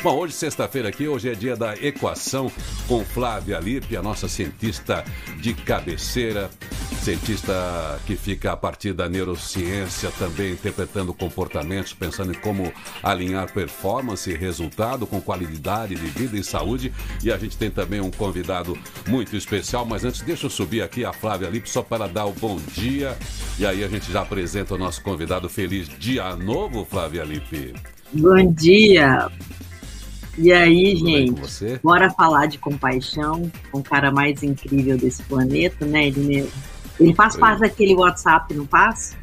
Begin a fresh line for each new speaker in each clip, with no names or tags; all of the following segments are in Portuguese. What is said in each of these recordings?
Bom, hoje, sexta-feira aqui, hoje é dia da equação com Flávia Lippe, a nossa cientista de cabeceira, cientista que fica a partir da neurociência também interpretando comportamentos, pensando em como alinhar performance e resultado com qualidade de vida e saúde. E a gente tem também um convidado muito especial, mas antes deixa eu subir aqui a Flávia Lippe só para dar o bom dia. E aí a gente já apresenta o nosso convidado. Feliz dia novo, Flávia Lippe.
Bom dia. E aí, Tudo gente, bora falar de compaixão com o cara mais incrível desse planeta, né? Ele, ele faz parte daquele WhatsApp, não faz?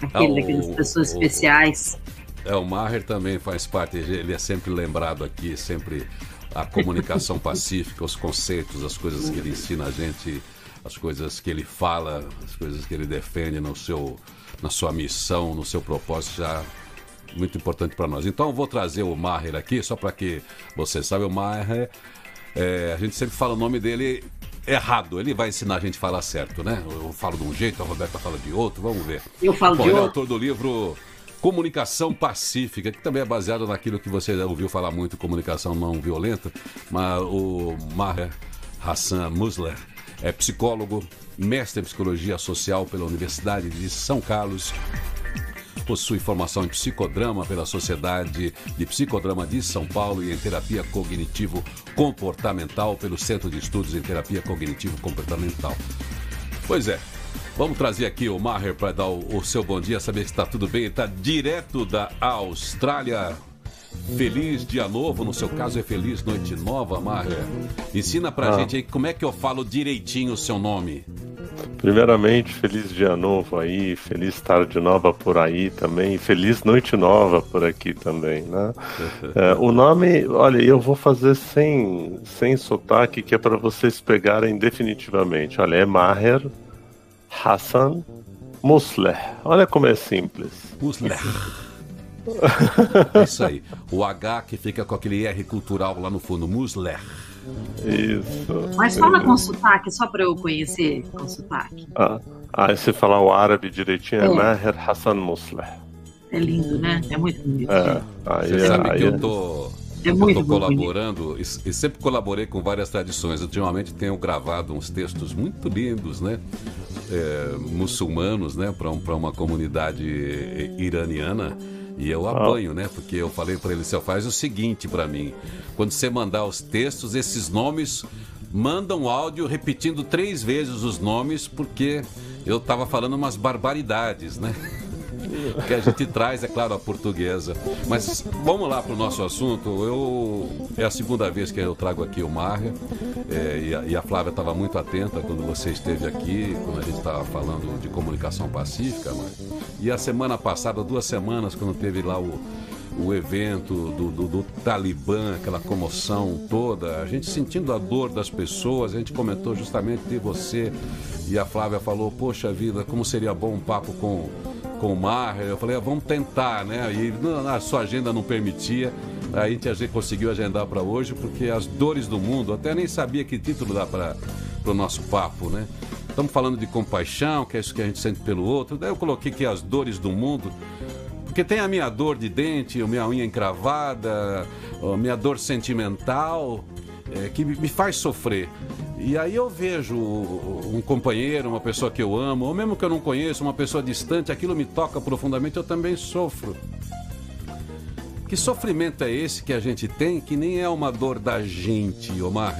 Aquele ah, daquelas pessoas o, especiais.
É, o Maher também faz parte, ele é sempre lembrado aqui, sempre a comunicação pacífica, os conceitos, as coisas que ele ensina a gente, as coisas que ele fala, as coisas que ele defende no seu, na sua missão, no seu propósito, já muito importante para nós. Então eu vou trazer o Maher aqui, só para que você saiba, o Maher, é, a gente sempre fala o nome dele errado. Ele vai ensinar a gente a falar certo, né? Eu falo de um jeito, a Roberta fala de outro, vamos ver.
Eu falo
Bom,
de
ele
outro.
é autor do livro Comunicação Pacífica, que também é baseado naquilo que você ouviu falar muito, comunicação não violenta, mas o Maher Hassan Musler é psicólogo, mestre em psicologia social pela Universidade de São Carlos, possui formação em psicodrama pela Sociedade de Psicodrama de São Paulo e em terapia cognitivo-comportamental pelo Centro de Estudos em Terapia Cognitivo-Comportamental. Pois é, Vamos trazer aqui o Maher para dar o, o, seu bom dia, saber se está tudo bem. Ele está direto da Austrália. Feliz dia novo, no seu caso é feliz noite nova, Maher. Ensina pra ah. gente aí como é que eu falo direitinho o seu nome.
Primeiramente, feliz dia novo aí, feliz tarde nova por aí também, feliz noite nova por aqui também, né? É, o nome, olha, eu vou fazer sem, sem sotaque, que é para vocês pegarem definitivamente. Olha, é Maher Hassan Musleh. Olha como é simples.
Musleh. Isso aí. O H que fica com aquele R cultural lá no fundo, Musleh.
Isso.
Mas fala com sotaque, só para eu conhecer com sotaque.
Ah, ah, se falar o árabe direitinho é, é Maher Hassan Musleh.
É lindo, né? É muito bonito.
É,
aí, Você sabe aí, que eu tô. É eu estou colaborando e, e, sempre colaborei com várias tradições. Ultimamente tenho gravado uns textos muito lindos, né? É, muçulmanos, né? Para um, uma comunidade iraniana. E eu apanho, né? Porque eu falei para ele, você faz o seguinte para mim. Quando você mandar os textos, esses nomes, manda um áudio repetindo três vezes os nomes, porque eu estava falando umas barbaridades, né? que a gente traz, é claro, a portuguesa. Mas vamos lá para o nosso assunto. Eu é a segunda vez que eu trago aqui o Marra é, e, a, e, a, Flávia estava muito atenta quando você esteve aqui, quando a gente estava falando de comunicação pacífica. Mas... E a semana passada, duas semanas, quando teve lá o o evento do, do, do, Talibã, aquela comoção toda, a gente sentindo a dor das pessoas, a gente comentou justamente de você e a Flávia falou, poxa vida, como seria bom um papo com com o Mar. Eu falei, ah, vamos tentar, né? E a sua agenda não permitia. Aí a gente conseguiu agendar para hoje, porque as dores do mundo, até nem sabia que título dá para o nosso papo, né? Estamos falando de compaixão, que é isso que a gente sente pelo outro. Daí eu coloquei aqui as dores do mundo, porque tem a minha dor de dente, a minha unha encravada, a minha dor sentimental, é, que me faz sofrer. E aí eu vejo um companheiro, uma pessoa que eu amo, ou mesmo que eu não conheço, uma pessoa distante, aquilo me toca profundamente, eu também sofro. Que sofrimento é esse que a gente tem que nem é uma dor da gente, Omar?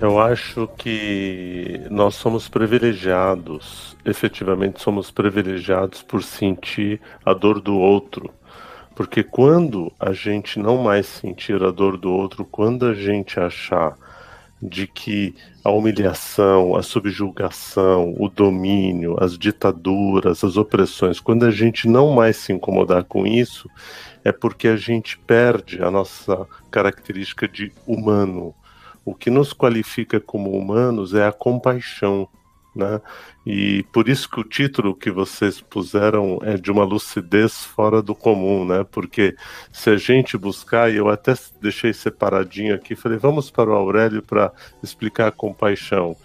Eu acho que nós somos privilegiados, efetivamente somos privilegiados por sentir a dor do outro. Porque quando a gente não mais sentir a dor do outro, quando a gente achar de que a humilhação, a subjugação, o domínio, as ditaduras, as opressões, quando a gente não mais se incomodar com isso, é porque a gente perde a nossa característica de humano. O que nos qualifica como humanos é a compaixão, né? E por isso que o título que vocês puseram é de uma lucidez fora do comum, né? Porque se a gente buscar, e eu até deixei separadinho aqui, falei, vamos para o Aurélio para explicar a compaixão.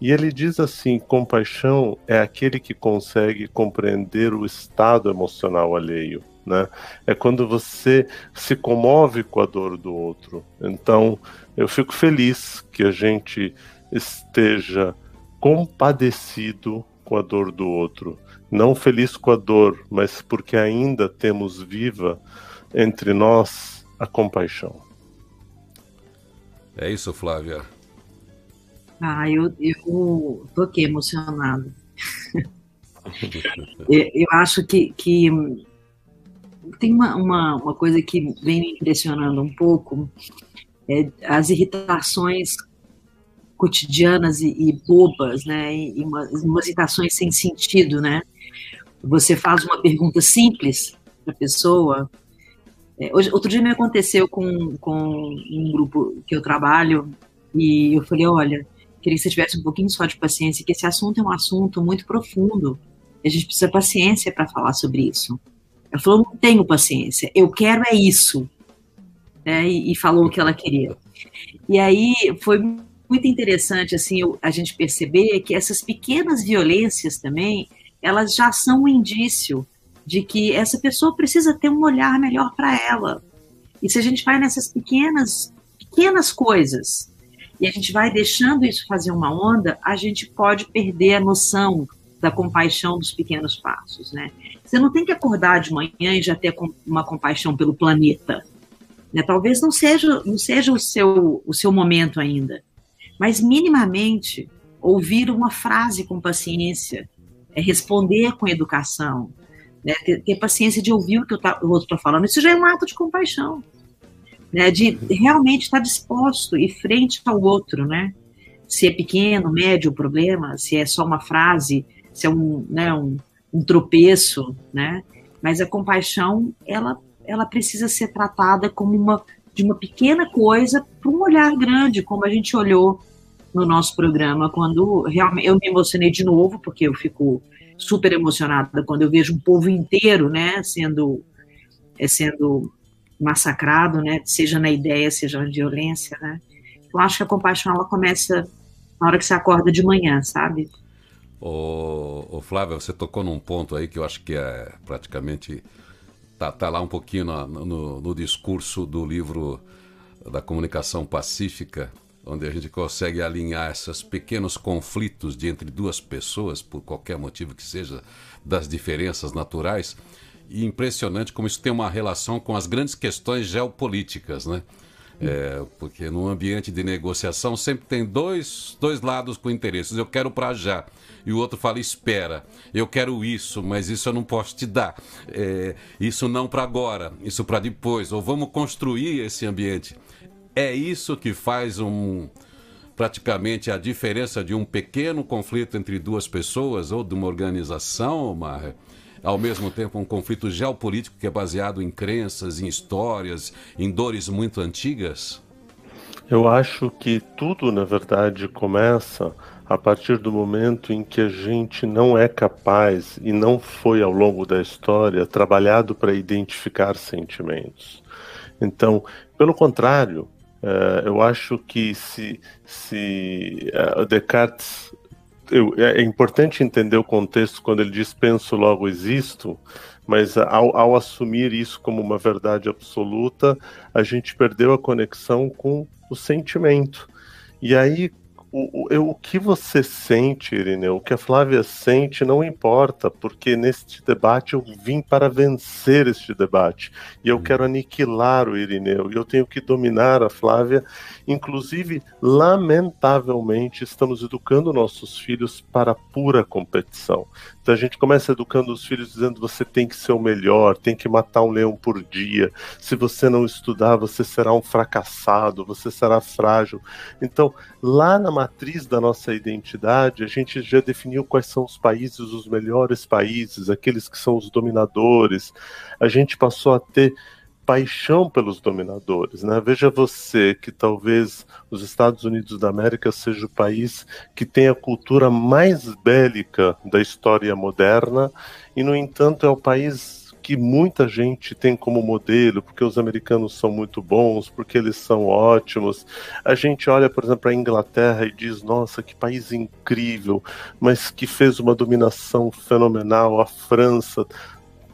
E ele diz assim: compaixão é aquele que consegue compreender o estado emocional alheio. né? É quando você se comove com a dor do outro. Então, eu fico feliz que a gente esteja compadecido com a dor do outro. Não feliz com a dor, mas porque ainda temos viva entre nós a compaixão.
É isso, Flávia.
Ah, eu, eu tô aqui emocionado. eu, acho que, que tem uma, uma, uma, coisa que vem me impressionando um pouco, é as irritações cotidianas e, e bobas, né, e umas, umas irritações sem sentido, né, você faz uma pergunta simples para a pessoa, é, hoje, outro dia me aconteceu com, com um grupo que eu trabalho e eu falei, olha, queria que você tivesse um pouquinho só de paciência, que esse assunto é um assunto muito profundo. A gente precisa de paciência para falar sobre isso. Ela falou, não tenho paciência, eu quero é isso. É, e, e, falou o que ela queria. E aí foi muito interessante assim a gente perceber que essas pequenas violências também elas já são um indício de que essa pessoa precisa ter um olhar melhor para ela. E se a gente vai nessas pequenas, pequenas coisas e a gente vai deixando isso fazer uma onda, a gente pode perder a noção da compaixão dos pequenos passos, né? Você não tem que acordar de manhã e já ter uma compaixão pelo planeta, né? Talvez não seja, não seja o seu, o seu momento ainda, mas minimamente ouvir uma frase com paciência, é responder com educação, né? ter, ter, paciência de ouvir o que o outro está falando, isso já é um ato de compaixão, né? de realmente estar disposto e frente ao outro, né? se é pequeno, médio o problema, se é só uma frase, se é um, né, um, um tropeço, né? mas a compaixão, ela, ela precisa ser tratada como uma, de uma pequena coisa para um olhar grande, como a gente olhou no nosso programa, quando realmente eu me emocionei de novo, porque eu fico super emocionada quando eu vejo um povo inteiro, né, sendo é, sendo massacrado, né, seja na ideia, seja na violência, né. Eu acho que a compaixão ela começa na hora que você acorda de manhã, sabe?
Ô, ô Flávia, você tocou num ponto aí que eu acho que é praticamente tá, tá lá um pouquinho no, no, no discurso do livro da comunicação pacífica onde a gente consegue alinhar esses pequenos conflitos de entre duas pessoas, por qualquer motivo que seja, das diferenças naturais. E impressionante como isso tem uma relação com as grandes questões geopolíticas, né? É, porque no ambiente de negociação sempre tem dois, dois lados com interesses. Eu quero para já. E o outro fala: espera, eu quero isso, mas isso eu não posso te dar. É, isso não para agora, isso para depois. Ou vamos construir esse ambiente. É isso que faz um praticamente a diferença de um pequeno conflito entre duas pessoas ou de uma organização, mas ao mesmo tempo um conflito geopolítico que é baseado em crenças, em histórias, em dores muito antigas?
Eu acho que tudo, na verdade, começa a partir do momento em que a gente não é capaz e não foi ao longo da história trabalhado para identificar sentimentos. Então, pelo contrário, Uh, eu acho que se, se uh, Descartes eu, é, é importante entender o contexto quando ele diz penso logo existo, mas ao, ao, assumir isso como uma verdade absoluta, a gente perdeu a conexão com o sentimento. E aí, o, o, o que você sente, Irineu, o que a Flávia sente, não importa, porque neste debate eu vim para vencer este debate. E eu hum. quero aniquilar o Irineu. E eu tenho que dominar a Flávia. Inclusive, lamentavelmente, estamos educando nossos filhos para pura competição. Então a gente começa educando os filhos dizendo você tem que ser o melhor, tem que matar um leão por dia. Se você não estudar, você será um fracassado, você será frágil. Então, lá na matriz da nossa identidade, a gente já definiu quais são os países, os melhores países, aqueles que são os dominadores. A gente passou a ter paixão pelos dominadores. Né? Veja você que talvez os Estados Unidos da América seja o país que tem a cultura mais bélica da história moderna, e, no entanto, é o país que muita gente tem como modelo, porque os americanos são muito bons, porque eles são ótimos. A gente olha, por exemplo, a Inglaterra e diz: nossa, que país incrível, mas que fez uma dominação fenomenal. A França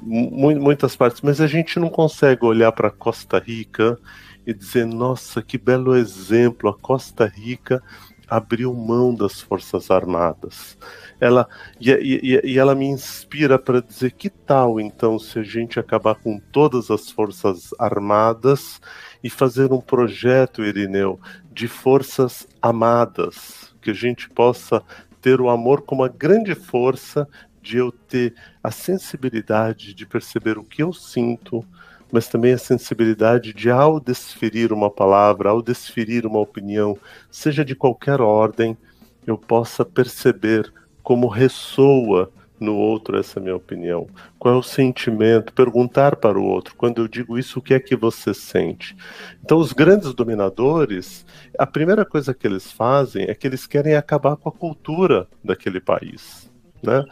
muitas partes, mas a gente não consegue olhar para Costa Rica e dizer, nossa, que belo exemplo, a Costa Rica abriu mão das Forças Armadas. Ela, e, e, e ela me inspira para dizer que tal então se a gente acabar com todas as Forças Armadas e fazer um projeto, Irineu, de forças amadas, que a gente possa ter o amor como a grande força de eu ter a sensibilidade de perceber o que eu sinto, mas também a sensibilidade de, ao desferir uma palavra, ao desferir uma opinião, seja de qualquer ordem, eu possa perceber como ressoa no outro essa minha opinião. Qual é o sentimento? Perguntar para o outro. Quando eu digo isso, o que é que você sente? Então, os grandes dominadores, a primeira coisa que eles fazem é que eles querem acabar com a cultura daquele país. Né?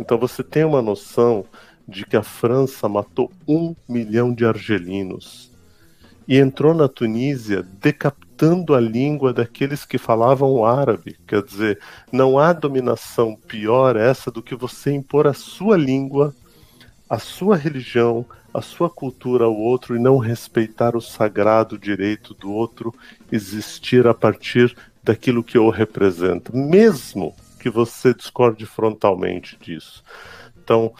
Então, você tem uma noção de que a França matou um milhão de argelinos e entrou na Tunísia decapitando a língua daqueles que falavam árabe. Quer dizer, não há dominação pior essa do que você impor a sua língua, a sua religião, a sua cultura ao outro e não respeitar o sagrado direito do outro existir a partir daquilo que o representa, mesmo que você discorde frontalmente disso. Então,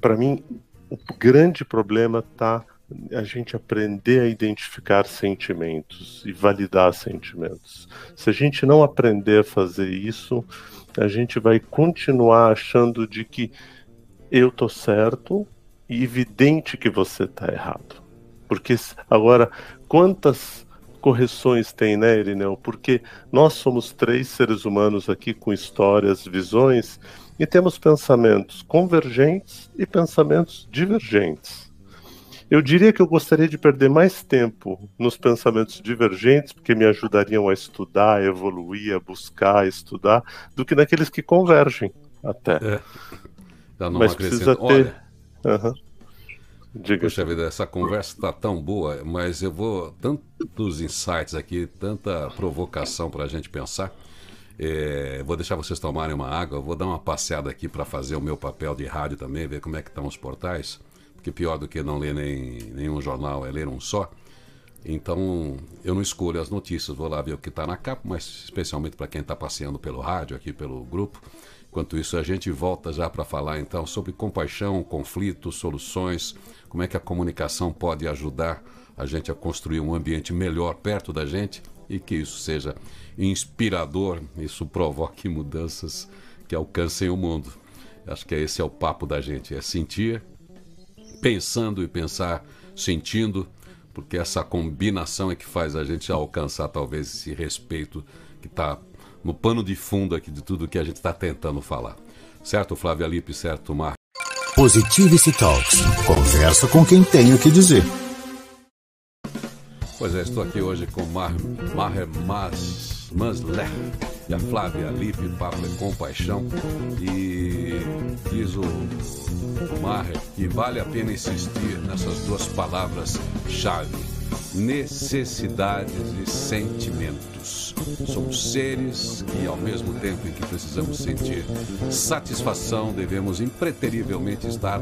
para mim, o grande problema está a gente aprender a identificar sentimentos e validar sentimentos. Se a gente não aprender a fazer isso, a gente vai continuar achando de que eu tô certo e evidente que você está errado. Porque agora, quantas correções tem, né, Irineu? Porque nós somos três seres humanos aqui com histórias, visões, e temos pensamentos convergentes e pensamentos divergentes. Eu diria que eu gostaria de perder mais tempo nos pensamentos divergentes, porque me ajudariam a estudar, a evoluir, a buscar, a estudar, do que naqueles que convergem até. É. Mas precisa ter. Olha, uhum.
Diga. Poxa vida, essa conversa está tão boa, mas eu vou. Tantos insights aqui, tanta provocação para a gente pensar. É, vou deixar vocês tomarem uma água, vou dar uma passeada aqui para fazer o meu papel de rádio também, ver como é que estão os portais, porque pior do que não ler nem, nenhum jornal é ler um só. Então eu não escolho as notícias, vou lá ver o que está na capa, mas especialmente para quem está passeando pelo rádio, aqui pelo grupo. Enquanto isso, a gente volta já para falar então sobre compaixão, conflitos, soluções, como é que a comunicação pode ajudar a gente a construir um ambiente melhor perto da gente e que isso seja inspirador, isso provoque mudanças que alcancem o mundo. Acho que esse é o papo da gente, é sentir, pensando e pensar sentindo, porque essa combinação é que faz a gente alcançar talvez esse respeito que está no pano de fundo aqui de tudo que a gente está tentando falar. Certo, Flávia Lippe, certo, Mar?
Positivity Talks. Conversa com quem tem o que dizer.
Pois é, estou aqui hoje com Mar, Maher Mas, Masler e a Flávia Lipe, Papo é Compaixão. E diz o Maher que vale a pena insistir nessas duas palavras-chave: necessidades e sentimentos. Somos seres que, ao mesmo tempo em que precisamos sentir satisfação, devemos impreterivelmente estar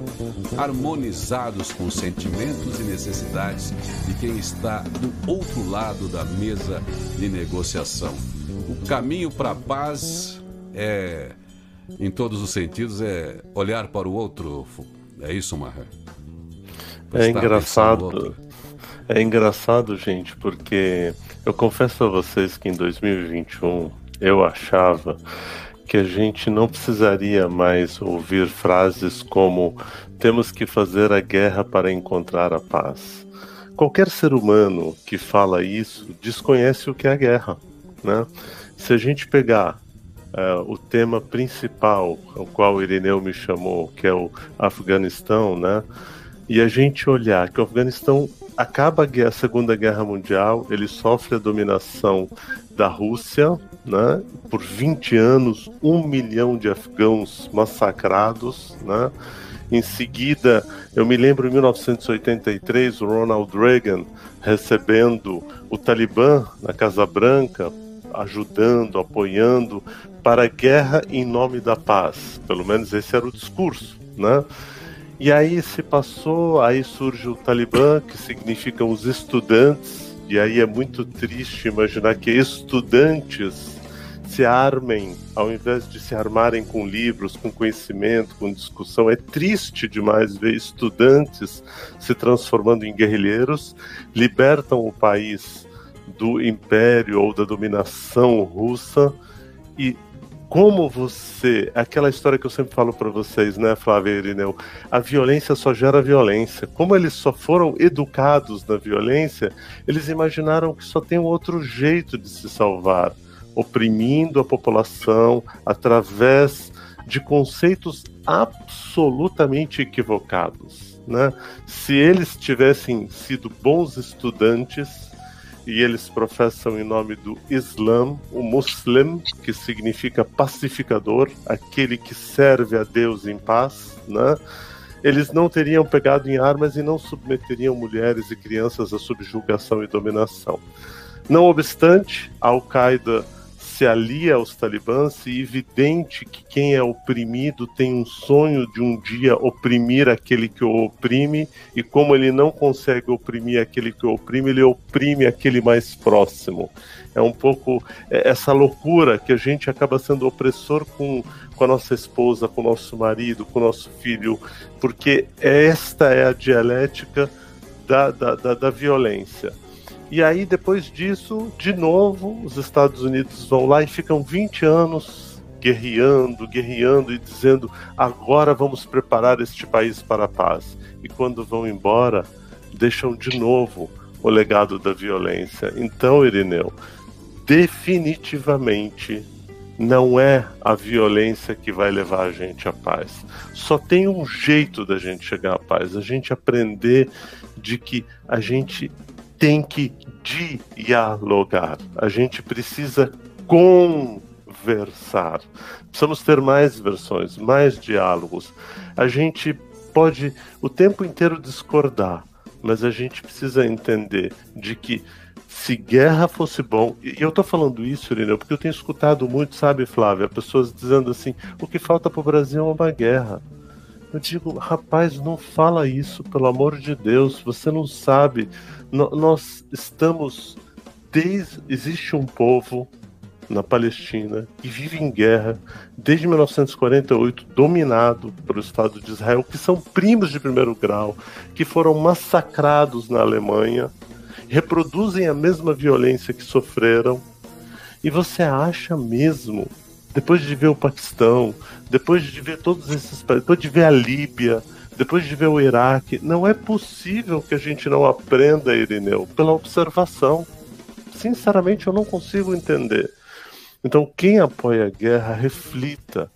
harmonizados com os sentimentos e necessidades de quem está do outro lado da mesa de negociação. O caminho para a paz é, em todos os sentidos, é olhar para o outro. É isso, Marra?
É engraçado. É engraçado, gente, porque eu confesso a vocês que em 2021 eu achava que a gente não precisaria mais ouvir frases como temos que fazer a guerra para encontrar a paz. Qualquer ser humano que fala isso desconhece o que é a guerra. Né? Se a gente pegar uh, o tema principal, ao qual o Irineu me chamou, que é o Afeganistão, né? E a gente olhar que o Afeganistão acaba a Segunda Guerra Mundial, ele sofre a dominação da Rússia, né? Por 20 anos, um milhão de afegãos massacrados, né? Em seguida, eu me lembro em 1983, o Ronald Reagan recebendo o Talibã na Casa Branca, ajudando, apoiando para a guerra em nome da paz. Pelo menos esse era o discurso, né? E aí se passou, aí surge o Talibã, que significam os estudantes, e aí é muito triste imaginar que estudantes se armem, ao invés de se armarem com livros, com conhecimento, com discussão. É triste demais ver estudantes se transformando em guerrilheiros, libertam o país do império ou da dominação russa e como você, aquela história que eu sempre falo para vocês, né, Flávia Irineu, a violência só gera violência. Como eles só foram educados na violência, eles imaginaram que só tem um outro jeito de se salvar, oprimindo a população através de conceitos absolutamente equivocados. Né? Se eles tivessem sido bons estudantes, e eles professam em nome do Islã, o Muslim, que significa pacificador, aquele que serve a Deus em paz, né? Eles não teriam pegado em armas e não submeteriam mulheres e crianças à subjugação e dominação. Não obstante, a Al-Qaeda se alia aos talibãs e evidente que quem é oprimido tem um sonho de um dia oprimir aquele que o oprime e como ele não consegue oprimir aquele que o oprime, ele oprime aquele mais próximo. É um pouco é, essa loucura que a gente acaba sendo opressor com, com a nossa esposa, com o nosso marido, com o nosso filho, porque esta é a dialética da, da, da, da violência e aí, depois disso, de novo, os Estados Unidos vão lá e ficam 20 anos guerreando, guerreando e dizendo: agora vamos preparar este país para a paz. E quando vão embora, deixam de novo o legado da violência. Então, Irineu, definitivamente não é a violência que vai levar a gente à paz. Só tem um jeito da gente chegar à paz, a gente aprender de que a gente tem que dialogar. A gente precisa conversar. Precisamos ter mais versões, mais diálogos. A gente pode o tempo inteiro discordar, mas a gente precisa entender de que se guerra fosse bom, e eu tô falando isso, Irineu, porque eu tenho escutado muito, sabe, Flávia, pessoas dizendo assim: o que falta para o Brasil é uma guerra. Eu digo, rapaz, não fala isso, pelo amor de Deus, você não sabe nós estamos desde existe um povo na Palestina que vive em guerra desde 1948, dominado pelo Estado de Israel, que são primos de primeiro grau, que foram massacrados na Alemanha, reproduzem a mesma violência que sofreram. E você acha mesmo, depois de ver o Paquistão, depois de ver todos esses depois de ver a Líbia, depois de ver o Iraque, não é possível que a gente não aprenda, Irineu, pela observação. Sinceramente, eu não consigo entender. Então, quem apoia a guerra, reflita,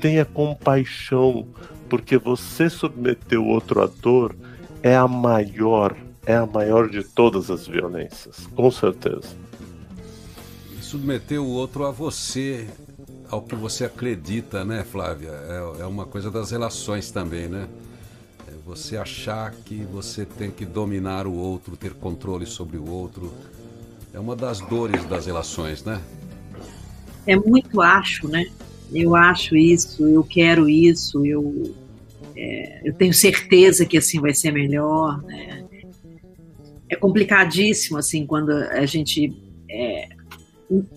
tenha compaixão, porque você submeter o outro ator é a maior, é a maior de todas as violências, com certeza.
Submeter o outro a você, ao que você acredita, né, Flávia? É, é uma coisa das relações também, né? Você achar que você tem que dominar o outro, ter controle sobre o outro, é uma das dores das relações, né?
É muito acho, né? Eu acho isso, eu quero isso, eu, é, eu tenho certeza que assim vai ser melhor, né? É complicadíssimo, assim, quando a gente é,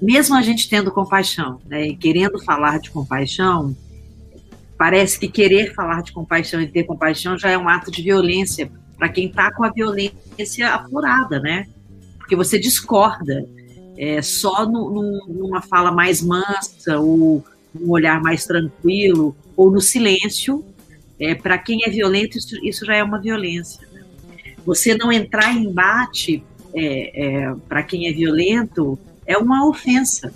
mesmo a gente tendo compaixão, né, e querendo falar de compaixão, Parece que querer falar de compaixão e ter compaixão já é um ato de violência para quem está com a violência apurada, né? Porque você discorda é, só no, no, numa fala mais mansa ou um olhar mais tranquilo ou no silêncio. É, para quem é violento, isso, isso, já é uma violência. Né? Você não entrar em embate é, é para quem é violento é uma ofensa.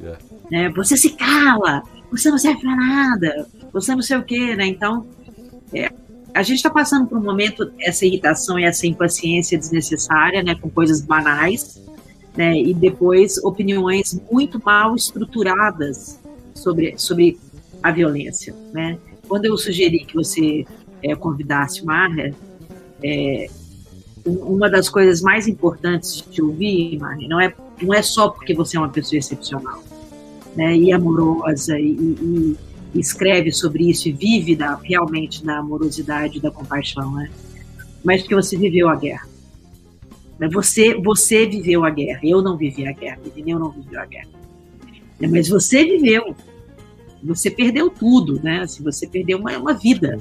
Yeah. É, você se cala, você não serve para nada, você não sei o quê, né? Então, é, a gente está passando por um momento essa irritação e essa impaciência desnecessária, né, com coisas banais, né, e depois opiniões muito mal estruturadas sobre, sobre a violência, né. Quando eu sugeri que você é, convidasse Marra, é, uma das coisas mais importantes de ouvir, Marra, não é, não é só porque você é uma pessoa excepcional, né, e amorosa e, e escreve sobre isso e vive da, realmente da amorosidade, da compaixão, né? Mas porque você viveu a guerra. Você, você viveu a guerra. Eu não vivi a guerra. Eu não viveu a guerra. Mas você viveu. Você perdeu tudo, né? Assim, você perdeu uma, uma vida.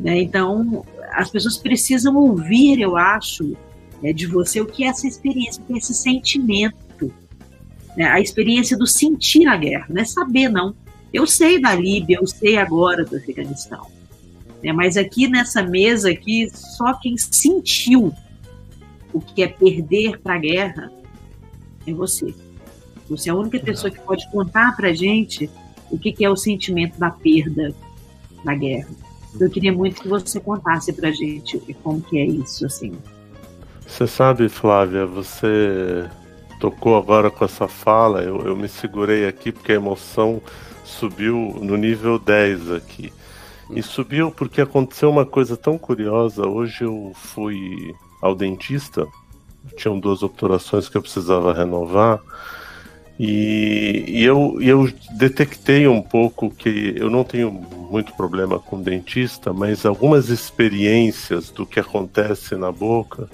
Né? Então, as pessoas precisam ouvir, eu acho, né, de você o que é essa experiência, o que é esse sentimento. Né? A experiência do sentir a guerra, não é saber, não. Eu sei da Líbia, eu sei agora do Afeganistão. Né? Mas aqui nessa mesa aqui, só quem sentiu o que é perder para a guerra é você. Você é a única pessoa que pode contar para gente o que, que é o sentimento da perda da guerra. Eu queria muito que você contasse para gente como que é isso, assim.
Você sabe, Flávia, você tocou agora com essa fala, eu, eu me segurei aqui porque a emoção subiu no nível 10 aqui. E subiu porque aconteceu uma coisa tão curiosa. Hoje eu fui ao dentista, tinham duas obturações que eu precisava renovar. E, e, eu, eu detectei um pouco que eu não tenho muito problema com dentista, mas algumas experiências do que acontece na boca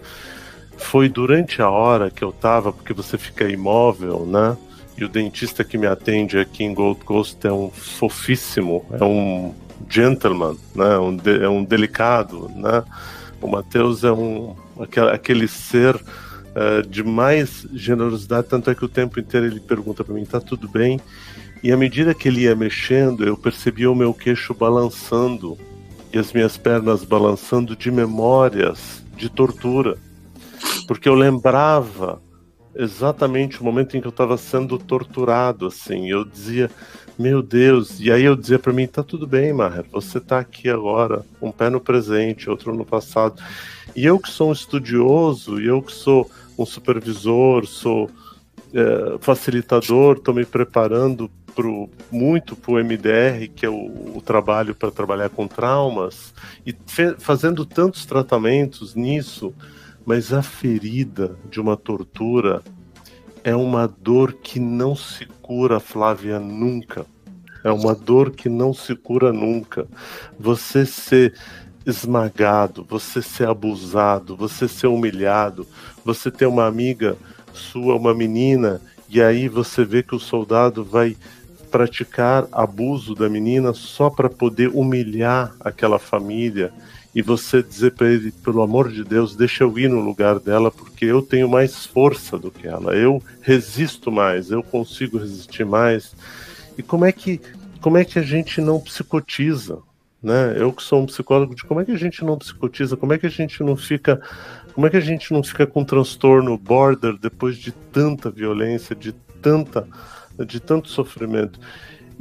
foi durante a hora que eu tava, porque você fica imóvel, né? E o dentista que me atende aqui em Gold Coast é um fofíssimo, é um gentleman, né? Um de, é um delicado, né? O Matheus é um aquele, aquele ser uh, de mais generosidade, tanto é que o tempo inteiro ele pergunta para mim, tá tudo bem? E à medida que ele ia mexendo, eu percebia o meu queixo balançando e as minhas pernas balançando de memórias de tortura porque eu lembrava exatamente o momento em que eu estava sendo torturado, assim. Eu dizia, meu Deus, e aí eu dizia para mim, tá tudo bem, Maher, você está aqui agora, um pé no presente, outro no passado. E eu que sou um estudioso, e eu que sou um supervisor, sou é, facilitador, estou me preparando pro, muito para o MDR, que é o, o trabalho para trabalhar com traumas, e fazendo tantos tratamentos nisso, mas a ferida de uma tortura é uma dor que não se cura, Flávia, nunca. É uma dor que não se cura nunca. Você ser esmagado, você ser abusado, você ser humilhado, você ter uma amiga sua, uma menina, e aí você vê que o soldado vai praticar abuso da menina só para poder humilhar aquela família e você dizer para ele, pelo amor de Deus, deixa eu ir no lugar dela, porque eu tenho mais força do que ela, eu resisto mais, eu consigo resistir mais. E como é que, como é que a gente não psicotiza? Né? Eu que sou um psicólogo, de como é que a gente não psicotiza? Como é que a gente não fica, como é que a gente não fica com transtorno border depois de tanta violência, de tanta, de tanto sofrimento?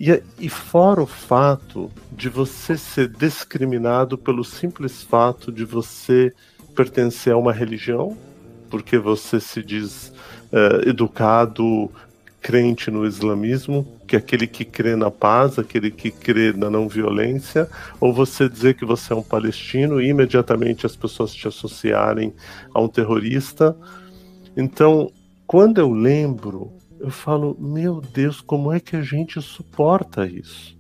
E, e fora o fato de você ser discriminado pelo simples fato de você pertencer a uma religião, porque você se diz uh, educado, crente no islamismo, que é aquele que crê na paz, aquele que crê na não violência, ou você dizer que você é um palestino e imediatamente as pessoas te associarem a um terrorista. Então, quando eu lembro eu falo, meu Deus, como é que a gente suporta isso?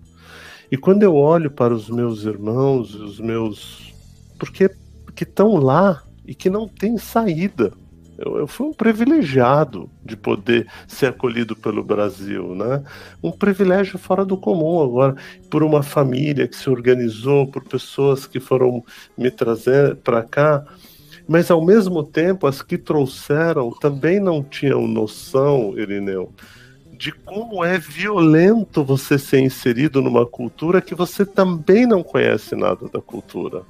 E quando eu olho para os meus irmãos, os meus. Porque que estão lá e que não tem saída. Eu, eu, fui um privilegiado de poder ser acolhido pelo Brasil, né? Um privilégio fora do comum agora, por uma família que se organizou, por pessoas que foram me trazer para cá mas ao mesmo tempo, as que trouxeram também não tinham noção, Irineu, de como é violento você ser inserido numa cultura que você também não conhece nada da cultura.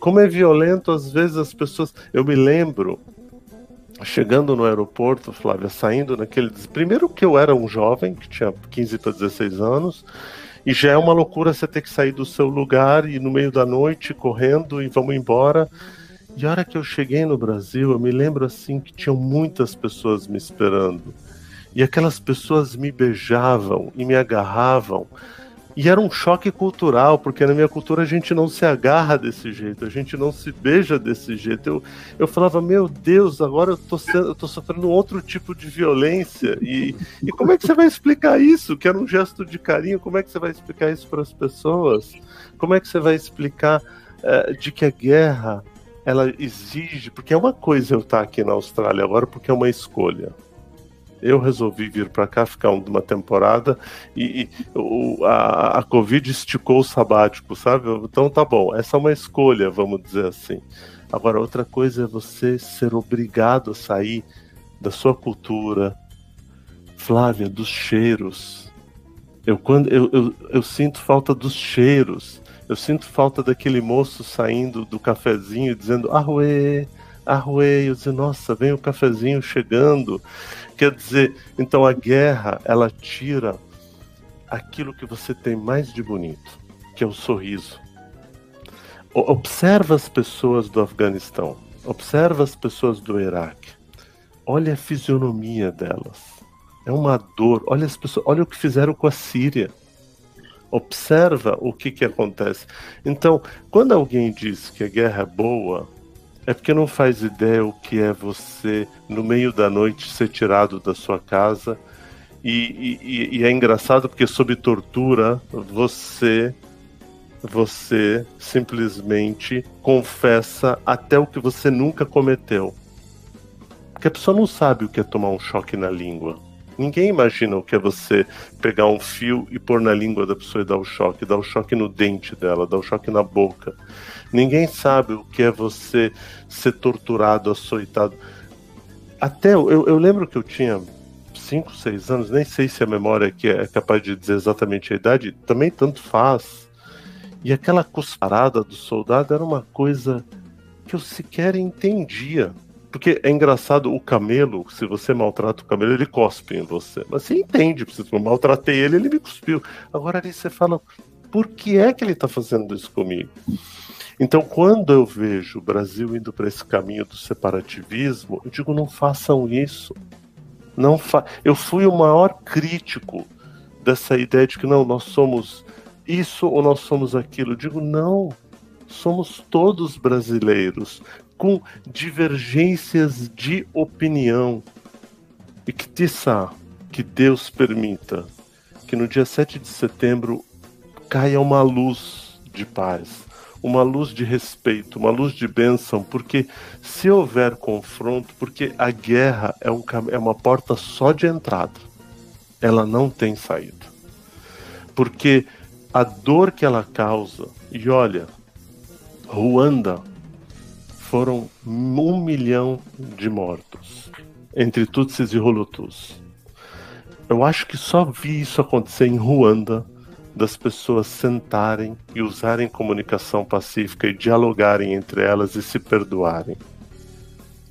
Como é violento, às vezes, as pessoas. Eu me lembro, chegando no aeroporto, Flávia, saindo naquele. Primeiro que eu era um jovem, que tinha 15 para 16 anos, e já é uma loucura você ter que sair do seu lugar e no meio da noite correndo e vamos embora. E a hora que eu cheguei no Brasil, eu me lembro assim que tinham muitas pessoas me esperando. E aquelas pessoas me beijavam e me agarravam E era um choque cultural, porque na minha cultura a gente não se agarra desse jeito, a gente não se beija desse jeito. Eu, eu falava, meu Deus, agora eu tô, sendo, eu tô sofrendo outro tipo de violência. E, e como é que você vai explicar isso? Que era um gesto de carinho, como é que você vai explicar isso para as pessoas? Como é que você vai explicar uh, de que a guerra ela exige, porque é uma coisa eu estar aqui na Austrália agora porque é uma escolha. Eu resolvi vir para cá ficar uma temporada e, e o, a, a Covid esticou o sabático, sabe? Então tá bom, essa é uma escolha, vamos dizer assim. Agora, outra coisa é você ser obrigado a sair da sua cultura, Flávia, dos cheiros. Eu, quando, eu, eu, eu sinto falta dos cheiros. Eu sinto falta daquele moço saindo do cafezinho dizendo arruê, arruê. Eu dizer, nossa, vem o cafezinho chegando. Quer dizer, então a guerra, ela tira aquilo que você tem mais de bonito, que é o sorriso. Observa as pessoas do Afeganistão, observa as pessoas do Iraque. Olha a fisionomia delas. É uma dor. Olha as pessoas, olha o que fizeram com a Síria. Observa o que, que acontece. Então, quando alguém diz que a guerra é boa, é porque não faz ideia o que é você, no meio da noite, ser tirado da sua casa. E, e, e é engraçado porque, sob tortura, você você simplesmente confessa até o que você nunca cometeu. Porque a pessoa não sabe o que é tomar um choque na língua. Ninguém imagina o que é você pegar um fio e pôr na língua da pessoa e dar o choque, dar o choque no dente dela, dar o choque na boca. Ninguém sabe o que é você ser torturado, açoitado. Até eu, eu lembro que eu tinha 5, 6 anos, nem sei se a memória aqui é capaz de dizer exatamente a idade, também tanto faz. E aquela cusparada do soldado era uma coisa que eu sequer entendia. Porque é engraçado, o camelo, se você maltrata o camelo, ele cospe em você. Mas você entende, se eu maltratei ele, ele me cuspiu. Agora ali você fala, por que é que ele está fazendo isso comigo? Então, quando eu vejo o Brasil indo para esse caminho do separativismo, eu digo: não façam isso. Não fa eu fui o maior crítico dessa ideia de que não, nós somos isso ou nós somos aquilo. Eu digo: não, somos todos brasileiros, com divergências de opinião. E que, tiça, que Deus permita que no dia 7 de setembro caia uma luz de paz uma luz de respeito, uma luz de bênção, porque se houver confronto, porque a guerra é, um, é uma porta só de entrada, ela não tem saída. Porque a dor que ela causa, e olha, Ruanda foram um milhão de mortos, entre Tutsis e Holotus. Eu acho que só vi isso acontecer em Ruanda das pessoas sentarem e usarem comunicação pacífica e dialogarem entre elas e se perdoarem.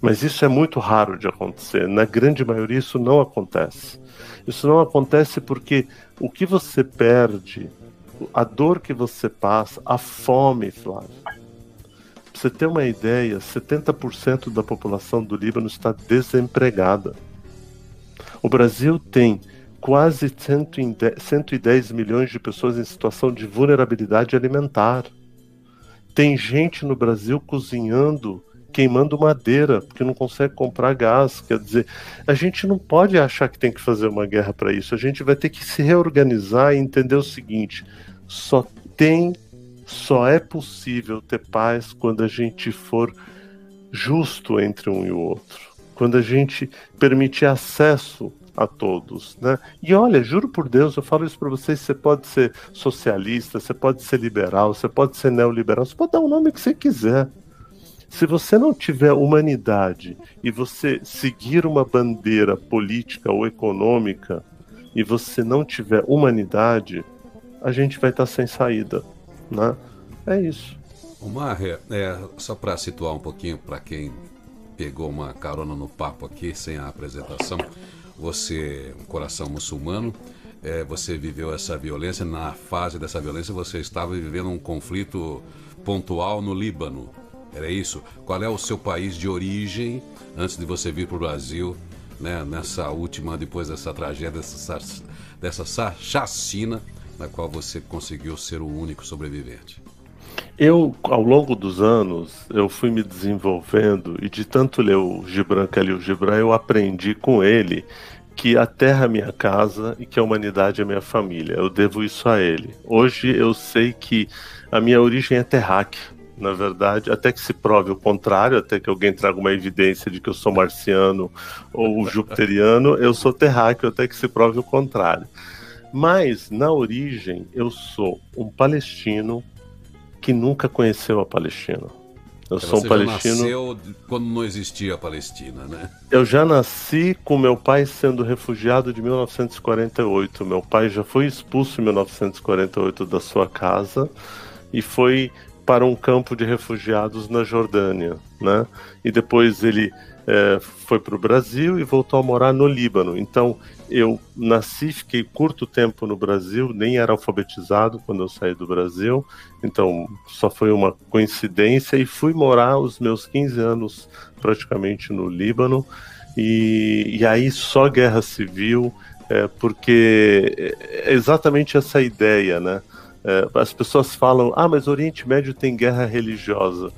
Mas isso é muito raro de acontecer. Na grande maioria, isso não acontece. Isso não acontece porque o que você perde, a dor que você passa, a fome, Flávio. Você ter uma ideia, 70% da população do Líbano está desempregada. O Brasil tem quase 110 milhões de pessoas em situação de vulnerabilidade alimentar. Tem gente no Brasil cozinhando, queimando madeira, porque não consegue comprar gás. Quer dizer, a gente não pode achar que tem que fazer uma guerra para isso. A gente vai ter que se reorganizar e entender o seguinte: só tem, só é possível ter paz quando a gente for justo entre um e o outro. Quando a gente permitir acesso a todos, né? E olha, juro por Deus, eu falo isso para vocês, você pode ser socialista, você pode ser liberal, você pode ser neoliberal, você pode dar o nome que você quiser. Se você não tiver humanidade e você seguir uma bandeira política ou econômica e você não tiver humanidade, a gente vai estar sem saída, né? É isso.
É, é só para situar um pouquinho para quem pegou uma carona no papo aqui sem a apresentação você, um coração muçulmano, é, você viveu essa violência, na fase dessa violência você estava vivendo um conflito pontual no Líbano. Era isso? Qual é o seu país de origem antes de você vir para o Brasil, né, nessa última, depois dessa tragédia, dessa, dessa chacina na qual você conseguiu ser o único sobrevivente?
Eu, ao longo dos anos, eu fui me desenvolvendo e de tanto ler o Gibran Khalil Gibran, eu aprendi com ele que a Terra é minha casa e que a humanidade é minha família. Eu devo isso a ele. Hoje eu sei que a minha origem é terráquea na verdade, até que se prove o contrário, até que alguém traga uma evidência de que eu sou marciano ou jupiteriano, eu sou terráqueo, até que se prove o contrário. Mas, na origem, eu sou um palestino que nunca conheceu a Palestina. Eu
então
sou um palestino.
Nasceu quando não existia a Palestina, né?
Eu já nasci com meu pai sendo refugiado de 1948. Meu pai já foi expulso em 1948 da sua casa e foi para um campo de refugiados na Jordânia, né? E depois ele é, foi para o Brasil e voltou a morar no Líbano. Então eu nasci, fiquei curto tempo no Brasil, nem era alfabetizado quando eu saí do Brasil, então só foi uma coincidência e fui morar os meus 15 anos praticamente no Líbano. E, e aí só guerra civil, é, porque é exatamente essa ideia, né? É, as pessoas falam, ah, mas Oriente Médio tem guerra religiosa.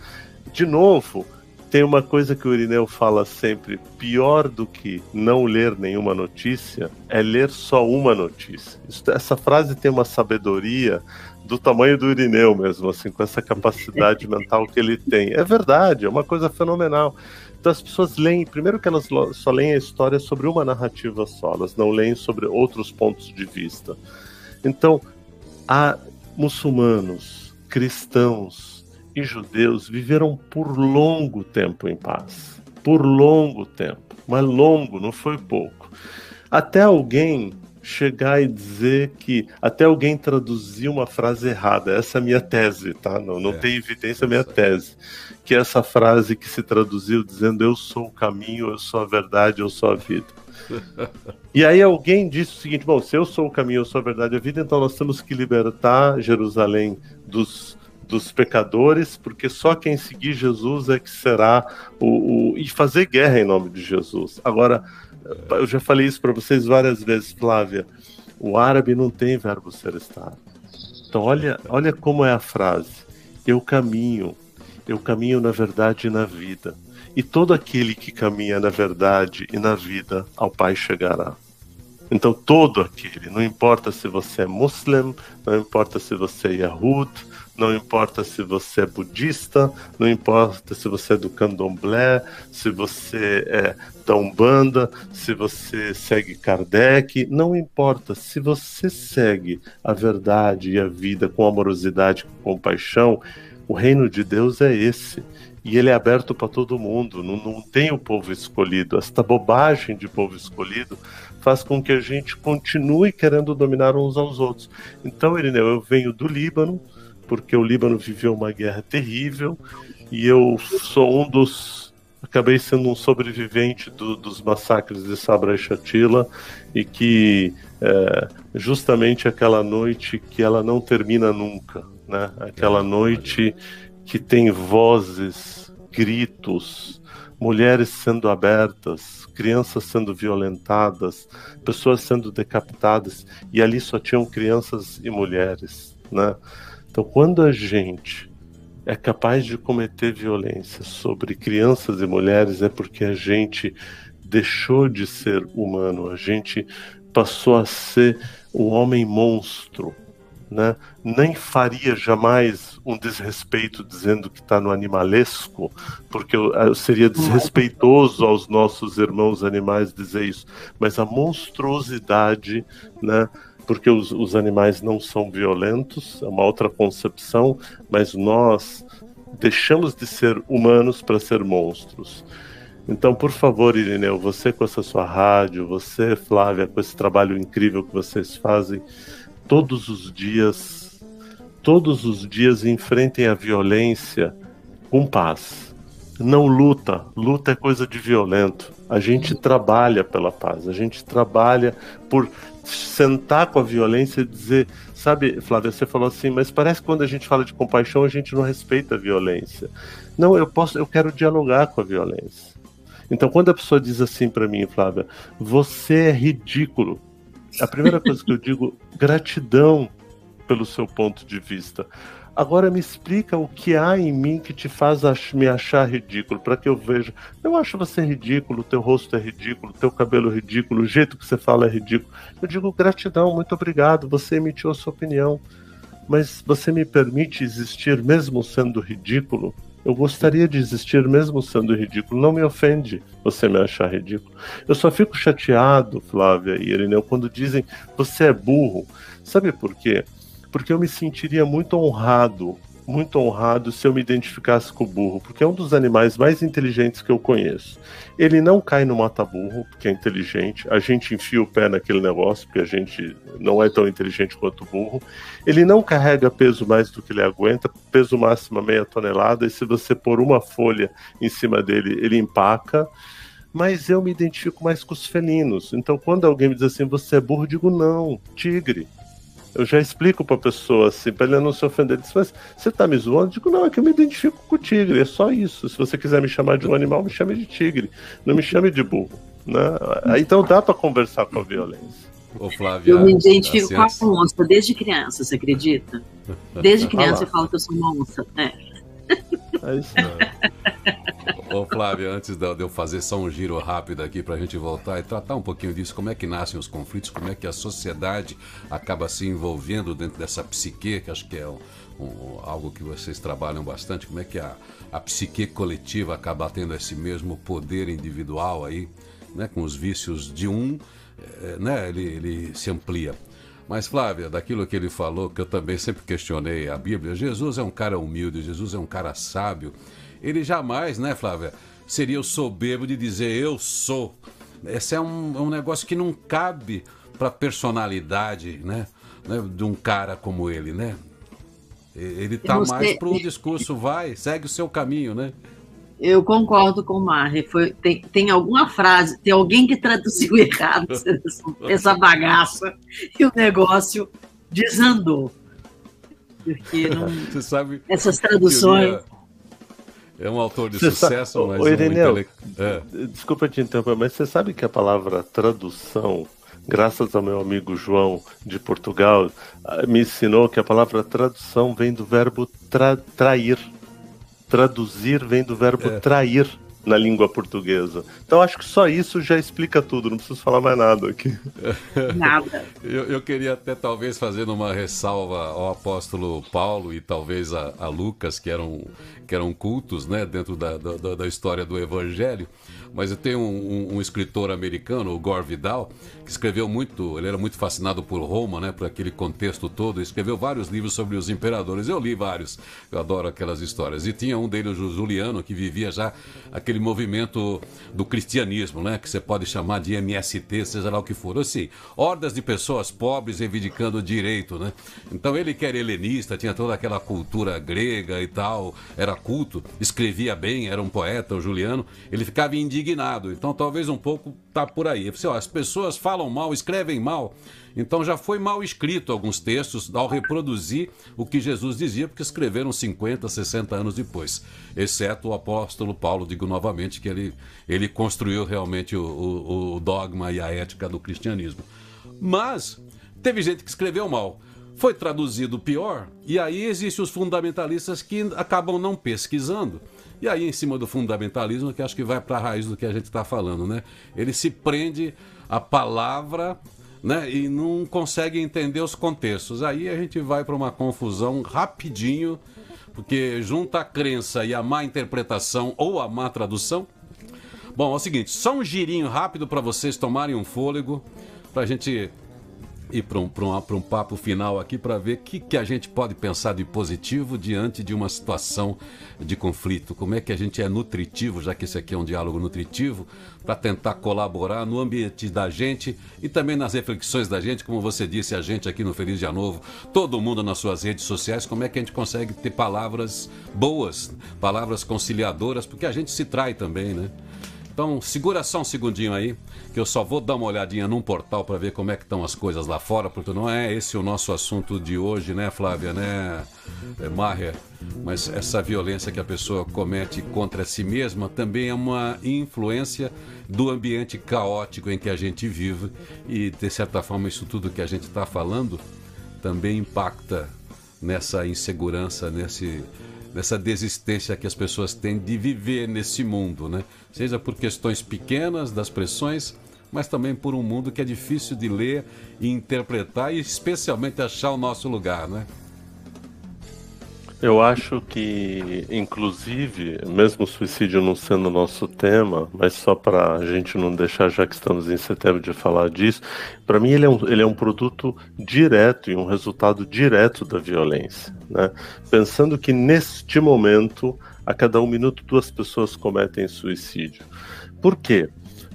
De novo, tem uma coisa que o Irineu fala sempre: pior do que não ler nenhuma notícia é ler só uma notícia. Isso, essa frase tem uma sabedoria do tamanho do Irineu mesmo, assim, com essa capacidade mental que ele tem. É verdade, é uma coisa fenomenal. Então as pessoas leem, primeiro que elas só leem a história sobre uma narrativa só, elas não leem sobre outros pontos de vista. Então, a muçulmanos, cristãos e judeus viveram por longo tempo em paz. Por longo tempo. Mas longo, não foi pouco. Até alguém chegar e dizer que. Até alguém traduzir uma frase errada. Essa é a minha tese, tá? Não, não é, tem evidência, é minha tese. Que é essa frase que se traduziu dizendo eu sou o caminho, eu sou a verdade, eu sou a vida. E aí alguém disse o seguinte: bom, se eu sou o caminho, eu sou a verdade e a vida, então nós temos que libertar Jerusalém dos, dos pecadores, porque só quem seguir Jesus é que será o, o. e fazer guerra em nome de Jesus. Agora, eu já falei isso para vocês várias vezes, Flávia. O árabe não tem verbo ser estar. Então, olha, olha como é a frase. Eu caminho, eu caminho na verdade e na vida e todo aquele que caminha na verdade e na vida ao Pai chegará. Então, todo aquele, não importa se você é muçulmano, não importa se você é Yahud, não importa se você é budista, não importa se você é do candomblé, se você é da Umbanda, se você segue Kardec, não importa. Se você segue a verdade e a vida com amorosidade, com compaixão, o reino de Deus é esse e ele é aberto para todo mundo, não, não tem o povo escolhido. Esta bobagem de povo escolhido faz com que a gente continue querendo dominar uns aos outros. Então, Irineu, eu venho do Líbano, porque o Líbano viveu uma guerra terrível, e eu sou um dos. Acabei sendo um sobrevivente do, dos massacres de Sabra e Shatila, e que é, justamente aquela noite que ela não termina nunca, né? Aquela noite que tem vozes, gritos, mulheres sendo abertas, crianças sendo violentadas, pessoas sendo decapitadas, e ali só tinham crianças e mulheres, né? Então, quando a gente é capaz de cometer violência sobre crianças e mulheres, é porque a gente deixou de ser humano, a gente passou a ser um homem monstro, né? nem faria jamais um desrespeito dizendo que está no animalesco, porque seria desrespeitoso aos nossos irmãos animais dizer isso, mas a monstruosidade, né? Porque os, os animais não são violentos, é uma outra concepção, mas nós deixamos de ser humanos para ser monstros. Então, por favor, Irineu, você com essa sua rádio, você, Flávia, com esse trabalho incrível que vocês fazem, todos os dias, todos os dias enfrentem a violência com paz. Não luta, luta é coisa de violento. A gente trabalha pela paz, a gente trabalha por sentar com a violência e dizer, sabe, Flávia, você falou assim, mas parece que quando a gente fala de compaixão a gente não respeita a violência. Não, eu posso, eu quero dialogar com a violência. Então, quando a pessoa diz assim para mim, Flávia, você é ridículo, a primeira coisa que eu digo, gratidão. pelo seu ponto de vista. Agora me explica o que há em mim que te faz ach me achar ridículo, para que eu veja. Eu acho você ridículo, teu rosto é ridículo, teu cabelo é ridículo, o jeito que você fala é ridículo. Eu digo gratidão, muito obrigado, você emitiu a sua opinião. Mas você me permite existir mesmo sendo ridículo? Eu gostaria de existir mesmo sendo ridículo. Não me ofende você me achar ridículo. Eu só fico chateado, Flávia e Irineu, quando dizem você é burro. Sabe por quê? Porque eu me sentiria muito honrado, muito honrado se eu me identificasse com o burro, porque é um dos animais mais inteligentes que eu conheço. Ele não cai no mata-burro, porque é inteligente, a gente enfia o pé naquele negócio, porque a gente não é tão inteligente quanto o burro. Ele não carrega peso mais do que ele aguenta, peso máximo meia tonelada, e se você pôr uma folha em cima dele, ele empaca mas eu me identifico mais com os felinos. Então, quando alguém me diz assim, você é burro, eu digo não, tigre eu já explico pra pessoa assim, pra ele não se ofender. Diz, mas você tá me zoando? Eu digo, não, é que eu me identifico com o tigre, é só isso. Se você quiser me chamar de um animal, me chame de tigre. Não me chame de burro. Né? Então dá para conversar com a violência.
Ô, Flávia, eu me identifico com a onça desde criança, você acredita? Desde criança eu falo que eu sou uma onça. É. É isso
Ô Flávio, antes de eu fazer só um giro rápido aqui para a gente voltar e tratar um pouquinho disso, como é que nascem os conflitos, como é que a sociedade acaba se envolvendo dentro dessa psique, que acho que é um, um, algo que vocês trabalham bastante, como é que a, a psique coletiva acaba tendo esse mesmo poder individual aí, né, com os vícios de um, é, né, ele, ele se amplia. Mas, Flávia, daquilo que ele falou, que eu também sempre questionei a Bíblia, Jesus é um cara humilde, Jesus é um cara sábio. Ele jamais, né, Flávia, seria o soberbo de dizer eu sou. Esse é um, é um negócio que não cabe para a personalidade, né, né, de um cara como ele, né? Ele tá Você... mais pro discurso, vai, segue o seu caminho, né?
Eu concordo com o Marre. Foi, tem, tem alguma frase, tem alguém que traduziu errado essa bagaça e o negócio desandou. Porque não, Você sabe essas traduções.
É um autor de você sucesso, sabe, mas.
Ô, Ireneu, um intele... é. desculpa te interromper, mas você sabe que a palavra tradução, graças ao meu amigo João de Portugal, ah, me ensinou que a palavra tradução vem do verbo tra trair traduzir vem do verbo é. trair na língua portuguesa. Então acho que só isso já explica tudo, não preciso falar mais nada aqui.
Nada.
eu, eu, queria até talvez fazer uma ressalva ao apóstolo Paulo e talvez a, a Lucas, que eram, que eram cultos né, dentro da, da, da história do Evangelho. Mas tenho um, um, um, escritor americano, o Gore Vidal, que escreveu muito, ele era muito fascinado por Roma, né, por aquele contexto todo, escreveu vários livros sobre os imperadores. Eu li vários, eu adoro aquelas histórias. E tinha um deles, o Juliano, que vivia já aquele movimento do cristianismo, né, que você pode chamar de MST, seja lá o que for. Assim, hordas de pessoas pobres reivindicando direito, né? Então ele que era helenista, tinha toda aquela cultura grega e tal, era culto, escrevia bem, era um poeta, o Juliano, ele ficava indignado indignado. Então talvez um pouco tá por aí. Ó, as pessoas falam mal, escrevem mal. Então já foi mal escrito alguns textos ao reproduzir o que Jesus dizia, porque escreveram 50, 60 anos depois. Exceto o apóstolo Paulo, digo novamente, que ele, ele construiu realmente o, o, o dogma e a ética do cristianismo. Mas teve gente que escreveu mal foi traduzido pior, e aí existem os fundamentalistas que acabam não pesquisando. E aí, em cima do fundamentalismo, que acho que vai para a raiz do que a gente está falando, né? Ele se prende à palavra né? e não consegue entender os contextos. Aí a gente vai para uma confusão rapidinho, porque junta a crença e a má interpretação ou a má tradução. Bom, é o seguinte, só um girinho rápido para vocês tomarem um fôlego, para a gente e para um, um, um papo final aqui para ver o que, que a gente pode pensar de positivo diante de uma situação de conflito. Como é que a gente é nutritivo, já que esse aqui é um diálogo nutritivo, para tentar colaborar no ambiente da gente e também nas reflexões da gente, como você disse, a gente aqui no Feliz Dia Novo, todo mundo nas suas redes sociais, como é que a gente consegue ter palavras boas, palavras conciliadoras, porque a gente se trai também, né? Então, segura só um segundinho aí, que eu só vou dar uma olhadinha num portal para ver como é que estão as coisas lá fora, porque não é esse o nosso assunto de hoje, né, Flávia, né, é, Marrer? Mas essa violência que a pessoa comete contra si mesma também é uma influência do ambiente caótico em que a gente vive e, de certa forma, isso tudo que a gente está falando também impacta nessa insegurança, nesse, nessa desistência que as pessoas têm de viver nesse mundo, né? Seja por questões pequenas das pressões, mas também por um mundo que é difícil de ler e interpretar e especialmente achar o nosso lugar, né?
Eu acho que, inclusive, mesmo o suicídio não sendo nosso tema, mas só para a gente não deixar, já que estamos em setembro, de falar disso, para mim ele é, um, ele é um produto direto e um resultado direto da violência. Né? Pensando que neste momento, a cada um minuto, duas pessoas cometem suicídio. Por quê?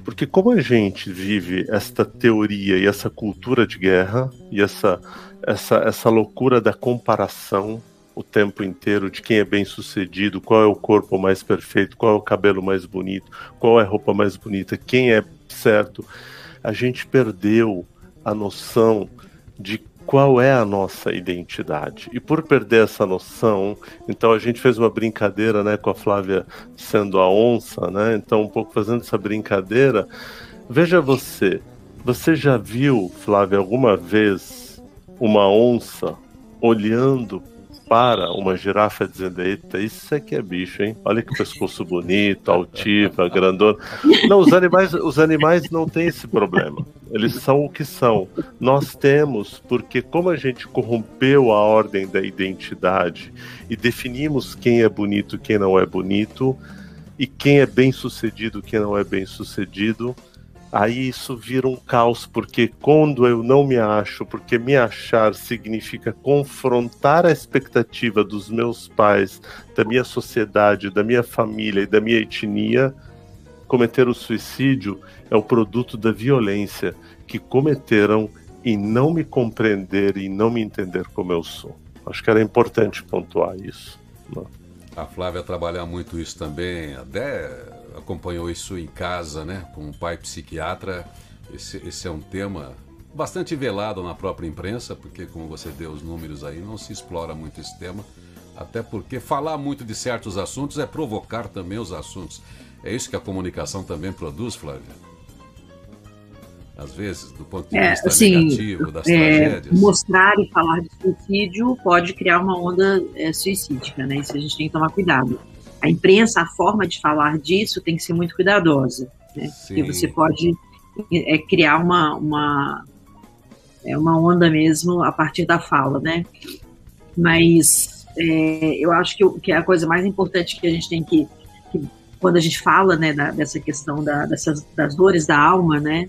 Porque como a gente vive esta teoria e essa cultura de guerra e essa, essa, essa loucura da comparação o tempo inteiro de quem é bem sucedido, qual é o corpo mais perfeito, qual é o cabelo mais bonito, qual é a roupa mais bonita, quem é certo. A gente perdeu a noção de qual é a nossa identidade. E por perder essa noção, então a gente fez uma brincadeira, né, com a Flávia sendo a onça, né? Então um pouco fazendo essa brincadeira. Veja você, você já viu, Flávia, alguma vez uma onça olhando para uma girafa dizendo: Eita, isso aqui é bicho, hein? Olha que pescoço bonito, altiva, grandona. Não, os animais, os animais não têm esse problema. Eles são o que são. Nós temos, porque como a gente corrompeu a ordem da identidade e definimos quem é bonito, quem não é bonito, e quem é bem sucedido, quem não é bem sucedido aí isso vira um caos, porque quando eu não me acho, porque me achar significa confrontar a expectativa dos meus pais, da minha sociedade, da minha família e da minha etnia, cometer o suicídio é o produto da violência que cometeram em não me compreender e não me entender como eu sou. Acho que era importante pontuar isso. Né?
A Flávia trabalha muito isso também, até acompanhou isso em casa, né, com um pai psiquiatra. Esse, esse é um tema bastante velado na própria imprensa, porque, como você deu os números aí, não se explora muito esse tema. Até porque falar muito de certos assuntos é provocar também os assuntos. É isso que a comunicação também produz, Flávia? Às vezes, do ponto de
é,
vista assim, negativo, das é, tragédias.
Mostrar e falar de suicídio pode criar uma onda é, suicídica, né? Isso a gente tem que tomar cuidado a imprensa, a forma de falar disso tem que ser muito cuidadosa, né? Porque você pode é, criar uma, uma, é uma onda mesmo a partir da fala, né? Mas é, eu acho que, que é a coisa mais importante que a gente tem que, que quando a gente fala, né, da, dessa questão da, dessas, das dores da alma, né?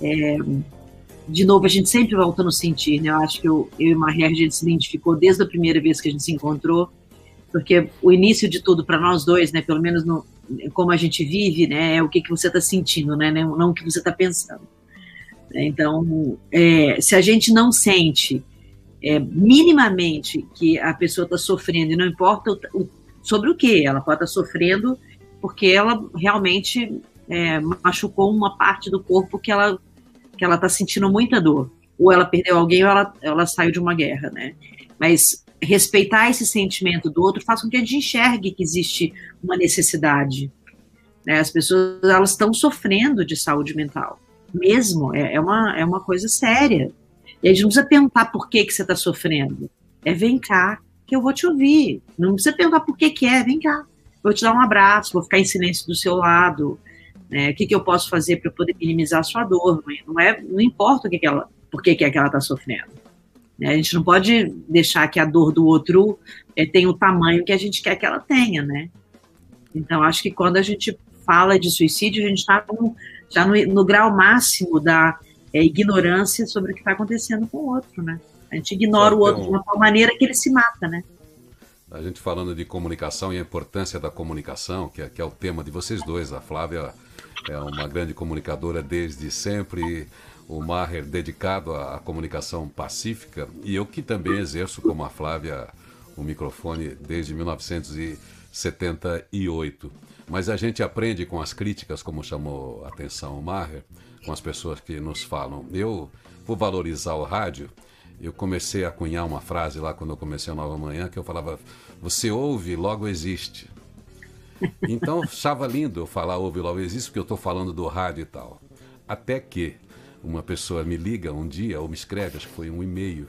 É, de novo, a gente sempre volta no sentir, né? Eu acho que eu, eu e Maria, a gente se identificou desde a primeira vez que a gente se encontrou, porque o início de tudo para nós dois, né, pelo menos no, como a gente vive, né, é o que, que você está sentindo, né, não o que você está pensando. Então, é, se a gente não sente é, minimamente que a pessoa está sofrendo, e não importa o, o, sobre o que, ela pode estar tá sofrendo porque ela realmente é, machucou uma parte do corpo que ela que ela está sentindo muita dor, ou ela perdeu alguém, ou ela, ela saiu de uma guerra, né? Mas respeitar esse sentimento do outro faz com que a gente enxergue que existe uma necessidade. Né? As pessoas elas estão sofrendo de saúde mental, mesmo é, é, uma, é uma coisa séria. E a gente não precisa perguntar por que, que você está sofrendo. É vem cá, que eu vou te ouvir. Não precisa perguntar por que, que é, vem cá. Vou te dar um abraço, vou ficar em silêncio do seu lado. Né? O que, que eu posso fazer para poder minimizar a sua dor? Não, é, não importa o que, que ela, por que, que, é que ela está sofrendo. Né? A gente não pode deixar que a dor do outro é, tenha o tamanho que a gente quer que ela tenha, né? Então, acho que quando a gente fala de suicídio, a gente está já no, no, grau máximo da é, ignorância sobre o que está acontecendo com o outro, né? A gente ignora o outro de uma tal maneira que ele se mata, né?
A gente falando de comunicação e a importância da comunicação, que é, que é o tema de vocês dois. A Flávia é uma grande comunicadora desde sempre o Maher dedicado à, comunicação pacífica e eu que também exerço como a Flávia o microfone desde 1978. Mas a gente aprende com as críticas, como chamou a atenção o Maher, com as pessoas que nos falam. Eu vou valorizar o rádio. Eu comecei a cunhar uma frase lá quando eu comecei a Nova Manhã que eu falava: Você ouve, logo existe. Então, achava lindo eu falar ouve, logo existe, porque eu estou falando do rádio e tal. Até que uma pessoa me liga um dia ou me escreve, acho que foi um e-mail,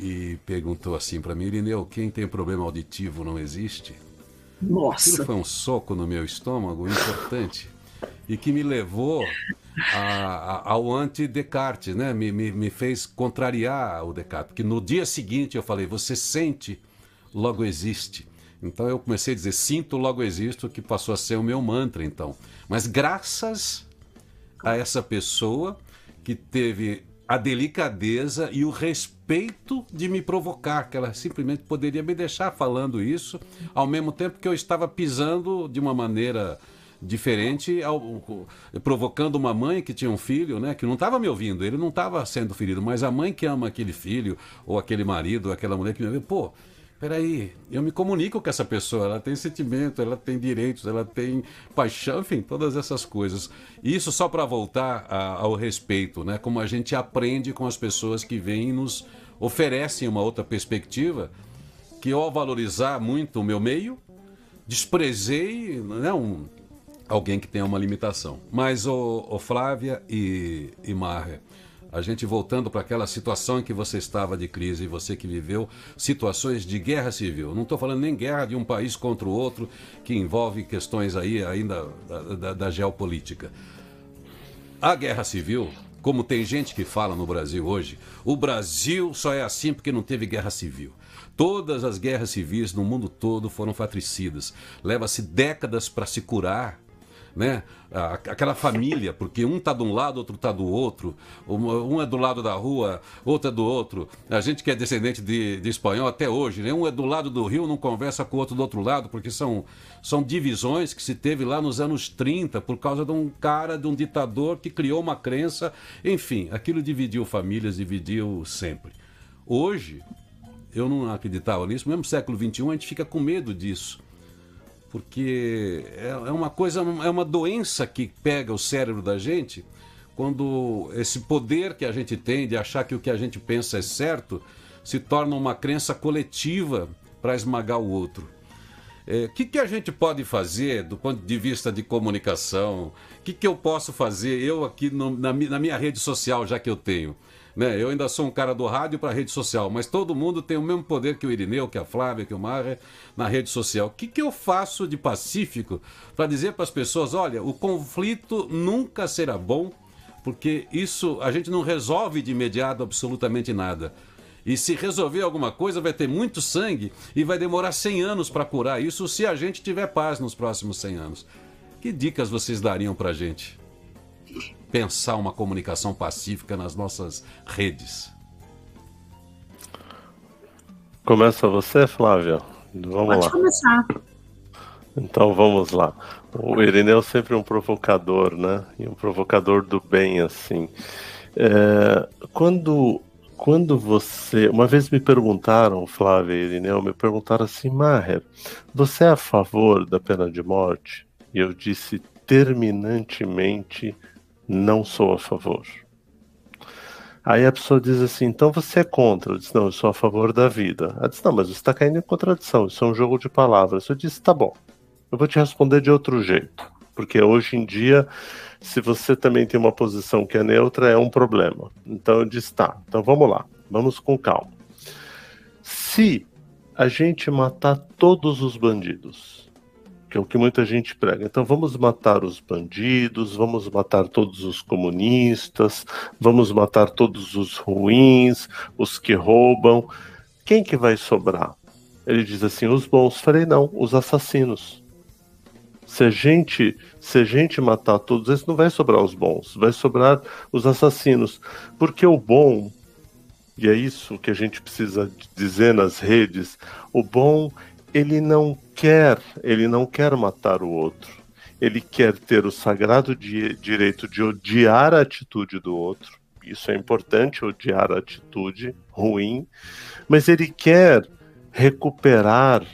e perguntou assim para mim, Irineu, quem tem problema auditivo não existe?
Nossa!
Aquilo foi um soco no meu estômago importante e que me levou a, a, ao anti-Descartes, né? Me, me, me fez contrariar o Descartes, porque no dia seguinte eu falei, você sente, logo existe. Então eu comecei a dizer, sinto, logo existo, que passou a ser o meu mantra, então. Mas graças a essa pessoa que teve a delicadeza e o respeito de me provocar, que ela simplesmente poderia me deixar falando isso, ao mesmo tempo que eu estava pisando de uma maneira diferente, ao, provocando uma mãe que tinha um filho, né, que não estava me ouvindo, ele não estava sendo ferido, mas a mãe que ama aquele filho, ou aquele marido, ou aquela mulher que me ouve, pô, peraí, eu me comunico com essa pessoa, ela tem sentimento, ela tem direitos, ela tem paixão, enfim, todas essas coisas. Isso só para voltar a, ao respeito, né? Como a gente aprende com as pessoas que vêm e nos oferecem uma outra perspectiva, que ao valorizar muito o meu meio, desprezei né, um, alguém que tenha uma limitação. Mas, o, o Flávia e, e Marra, a gente voltando para aquela situação em que você estava de crise, você que viveu situações de guerra civil. Não estou falando nem guerra de um país contra o outro, que envolve questões aí ainda da, da, da geopolítica. A guerra civil, como tem gente que fala no Brasil hoje, o Brasil só é assim porque não teve guerra civil. Todas as guerras civis no mundo todo foram fratricidas. Leva-se décadas para se curar né? Aquela família, porque um está de um lado, outro está do outro, um é do lado da rua, outro é do outro. A gente que é descendente de, de espanhol até hoje, né? um é do lado do rio, não conversa com o outro do outro lado, porque são, são divisões que se teve lá nos anos 30 por causa de um cara, de um ditador que criou uma crença. Enfim, aquilo dividiu famílias, dividiu sempre. Hoje, eu não acreditava nisso, mesmo século XXI, a gente fica com medo disso porque é, é uma coisa, é uma doença que pega o cérebro da gente quando esse poder que a gente tem de achar que o que a gente pensa é certo se torna uma crença coletiva para esmagar o outro. O é, que, que a gente pode fazer do ponto de vista de comunicação? O que, que eu posso fazer, eu aqui no, na, na minha rede social, já que eu tenho? Né? Eu ainda sou um cara do rádio para rede social, mas todo mundo tem o mesmo poder que o Irineu, que a Flávia, que o Marre na rede social. O que, que eu faço de pacífico para dizer para as pessoas: olha, o conflito nunca será bom, porque isso a gente não resolve de imediato absolutamente nada. E se resolver alguma coisa, vai ter muito sangue e vai demorar 100 anos para curar isso se a gente tiver paz nos próximos 100 anos. Que dicas vocês dariam para gente? Pensar uma comunicação pacífica nas nossas redes?
Começa você, Flávia? Vamos
Pode
lá.
começar.
Então vamos lá. O Irineu é sempre um provocador, né? E um provocador do bem, assim. É, quando, quando você. Uma vez me perguntaram, Flávia e Irineu, me perguntaram assim, Maher, você é a favor da pena de morte? E eu disse terminantemente não sou a favor. Aí a pessoa diz assim, então você é contra? Eu disse, não, eu sou a favor da vida. Ela disse, não, mas você está caindo em contradição, isso é um jogo de palavras. Eu disse, tá bom, eu vou te responder de outro jeito. Porque hoje em dia, se você também tem uma posição que é neutra, é um problema. Então eu disse, tá, então vamos lá, vamos com calma. Se a gente matar todos os bandidos, que é o que muita gente prega. Então vamos matar os bandidos, vamos matar todos os comunistas, vamos matar todos os ruins, os que roubam. Quem que vai sobrar? Ele diz assim: os bons. Falei, não, os assassinos. Se a gente, se a gente matar todos esses, não vai sobrar os bons, vai sobrar os assassinos. Porque o bom, e é isso que a gente precisa dizer nas redes, o bom ele não quer, ele não quer matar o outro. Ele quer ter o sagrado di direito de odiar a atitude do outro. Isso é importante, odiar a atitude ruim, mas ele quer recuperar,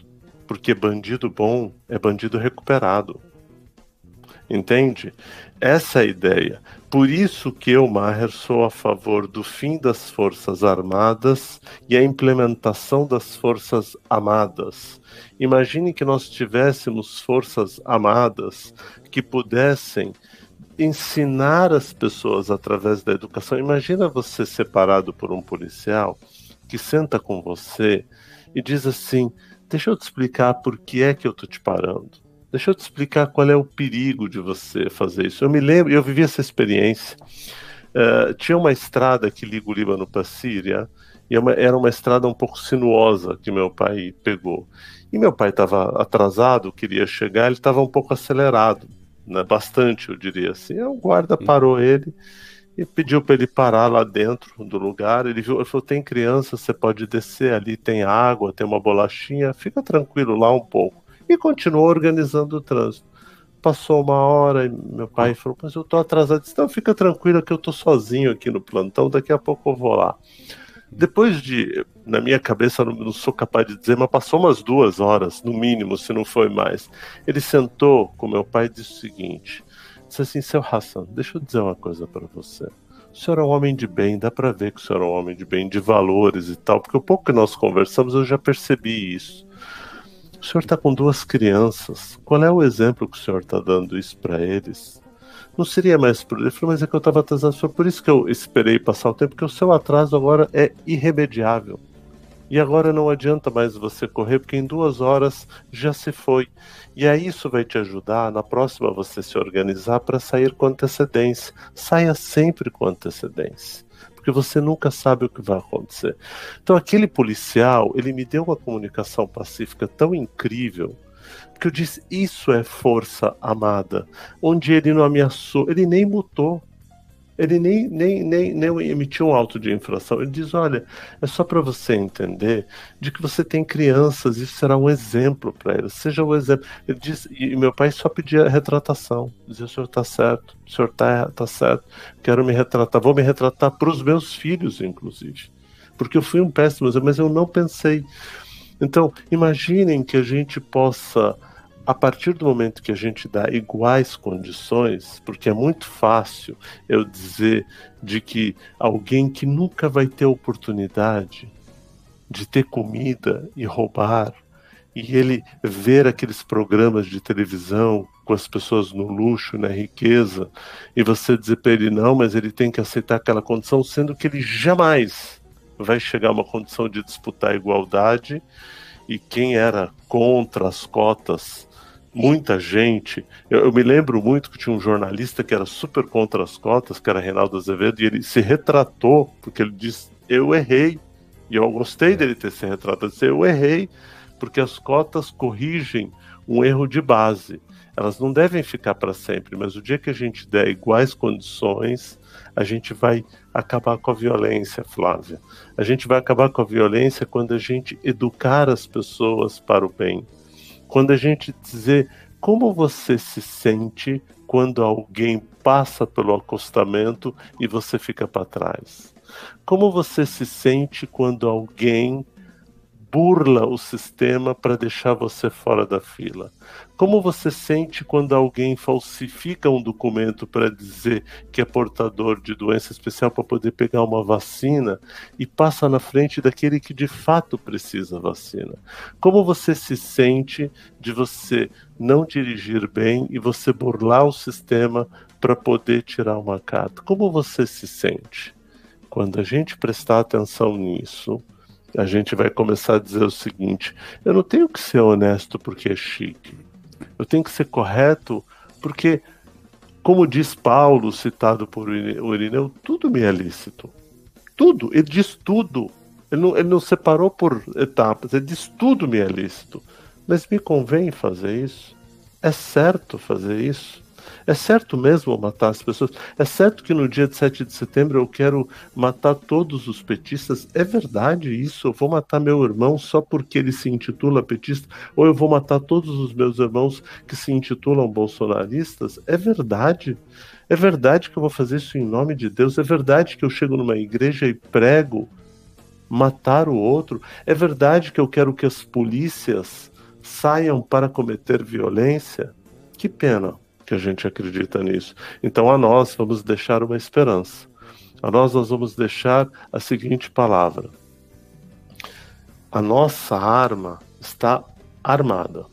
porque bandido bom é bandido recuperado. Entende? Essa é a ideia. Por isso que eu, Maher, sou a favor do fim das Forças Armadas e a implementação das Forças Amadas. Imagine que nós tivéssemos forças amadas que pudessem ensinar as pessoas através da educação. Imagina você separado por um policial que senta com você e diz assim: Deixa eu te explicar por que é que eu tô te parando. Deixa eu te explicar qual é o perigo de você fazer isso. Eu me lembro, eu vivi essa experiência. Uh, tinha uma estrada que liga o Líbano para a Síria, e é era uma estrada um pouco sinuosa que meu pai pegou. E meu pai estava atrasado, queria chegar, ele estava um pouco acelerado, né, bastante, eu diria assim. o guarda parou ele e pediu para ele parar lá dentro do lugar. Ele viu, ele falou: tem criança, você pode descer ali, tem água, tem uma bolachinha, fica tranquilo lá um pouco. E continuou organizando o trânsito. Passou uma hora e meu pai falou: Mas eu tô atrasado. Disse, Não, fica tranquilo que eu tô sozinho aqui no plantão, daqui a pouco eu vou lá. Depois de, na minha cabeça, não, não, sou capaz de dizer, mas passou umas duas horas, no mínimo, se não foi mais. Ele sentou com meu pai e disse o seguinte: disse assim, seu Hassan, deixa eu dizer uma coisa para você. O senhor é um homem de bem, dá para ver que o senhor é um homem de bem, de valores e tal, porque o pouco que nós conversamos eu já percebi isso. O senhor está com duas crianças. Qual é o exemplo que o senhor está dando isso para eles? Não seria mais por ele falou, mas é que eu estava atrasado. Foi por isso que eu esperei passar o tempo, porque o seu atraso agora é irremediável. E agora não adianta mais você correr, porque em duas horas já se foi. E aí isso vai te ajudar na próxima você se organizar para sair com antecedência. Saia sempre com antecedência. Porque você nunca sabe o que vai acontecer. Então aquele policial, ele me deu uma comunicação pacífica tão incrível que eu disse, isso é força amada. Onde ele não ameaçou, ele nem mutou. Ele nem, nem, nem, nem emitiu um auto de infração. Ele diz: olha, é só para você entender de que você tem crianças, isso será um exemplo para eles. Seja o exemplo. Ele diz, e meu pai só pedia retratação. Dizia: o senhor está certo, o senhor está tá certo, quero me retratar, vou me retratar para os meus filhos, inclusive. Porque eu fui um péssimo, mas eu não pensei. Então, imaginem que a gente possa a partir do momento que a gente dá iguais condições, porque é muito fácil eu dizer de que alguém que nunca vai ter oportunidade de ter comida e roubar, e ele ver aqueles programas de televisão com as pessoas no luxo, na riqueza, e você dizer para ele não, mas ele tem que aceitar aquela condição, sendo que ele jamais vai chegar a uma condição de disputar a igualdade, e quem era contra as cotas muita gente. Eu, eu, me lembro muito que tinha um jornalista que era super contra as cotas, que era Reinaldo Azevedo, e ele se retratou, porque ele disse: Eu errei. E eu gostei dele ter se retratado, disse, eu errei, porque as cotas corrigem um erro de base. Elas não devem ficar para sempre, mas o dia que a gente der iguais condições, a gente vai acabar com a violência, Flávia. A gente vai acabar com a violência quando a gente educar as pessoas para o bem quando a gente dizer como você se sente quando alguém passa pelo acostamento e você fica para trás. Como você se sente quando alguém burla o sistema para deixar você fora da fila? Como você sente quando alguém falsifica um documento para dizer que é portador de doença especial para poder pegar uma vacina e passa na frente daquele que de fato precisa vacina? Como você se sente de você não dirigir bem e você burlar o sistema para poder tirar uma carta? Como você se sente? Quando a gente prestar atenção nisso, a gente vai começar a dizer o seguinte: eu não tenho que ser honesto porque é chique. Eu tenho que ser correto porque, como diz Paulo, citado por Irineu, tudo me é lícito. Tudo, ele diz tudo. Ele não, ele não separou por etapas, ele diz tudo me é lícito. Mas me convém fazer isso? É certo fazer isso? É certo mesmo matar as pessoas? É certo que no dia de 7 de setembro eu quero matar todos os petistas? É verdade isso? Eu vou matar meu irmão só porque ele se intitula petista? Ou eu vou matar todos os meus irmãos que se intitulam bolsonaristas? É verdade. É verdade que eu vou fazer isso em nome de Deus? É verdade que eu chego numa igreja e prego matar o outro? É verdade que eu quero que as polícias saiam para cometer violência? Que pena que a gente acredita nisso. Então a nós vamos deixar uma esperança. A nós nós vamos deixar a seguinte palavra: A nossa arma está armada.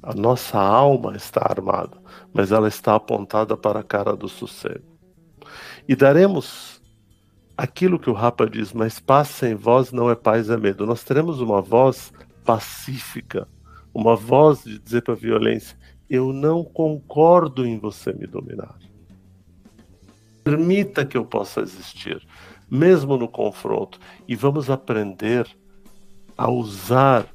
A nossa alma está armada, mas ela está apontada para a cara do sossego. E daremos aquilo que o Rapa diz, mas paz sem voz não é paz, é medo. Nós teremos uma voz pacífica, uma voz de dizer para a violência: eu não concordo em você me dominar. Permita que eu possa existir, mesmo no confronto, e vamos aprender a usar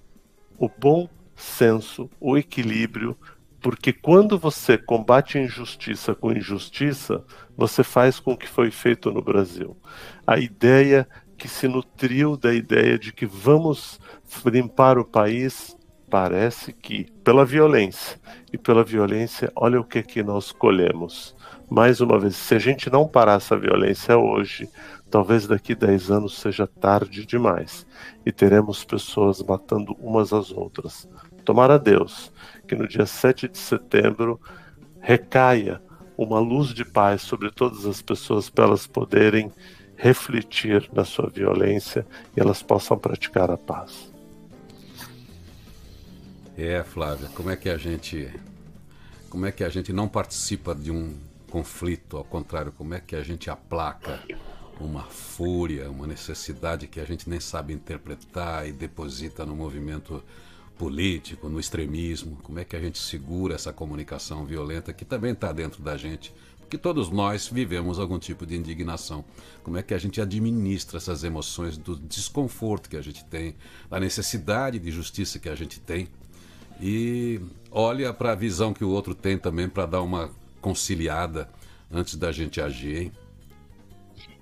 o bom senso, o equilíbrio, porque quando você combate injustiça com injustiça, você faz com o que foi feito no Brasil. A ideia que se nutriu da ideia de que vamos limpar o país, parece que pela violência. E pela violência, olha o que que nós colhemos. Mais uma vez, se a gente não parar essa violência hoje, talvez daqui 10 anos seja tarde demais e teremos pessoas matando umas às outras. Tomara Deus que no dia 7 de setembro recaia uma luz de paz sobre todas as pessoas para elas poderem refletir na sua violência e elas possam praticar a paz.
É, Flávia, como é que a gente como é que a gente não participa de um conflito, ao contrário, como é que a gente aplaca uma fúria, uma necessidade que a gente nem sabe interpretar e deposita no movimento político, no extremismo, como é que a gente segura essa comunicação violenta que também está dentro da gente, porque todos nós vivemos algum tipo de indignação. Como é que a gente administra essas emoções do desconforto que a gente tem, da necessidade de justiça que a gente tem e olha para a visão que o outro tem também para dar uma conciliada antes da gente agir, hein?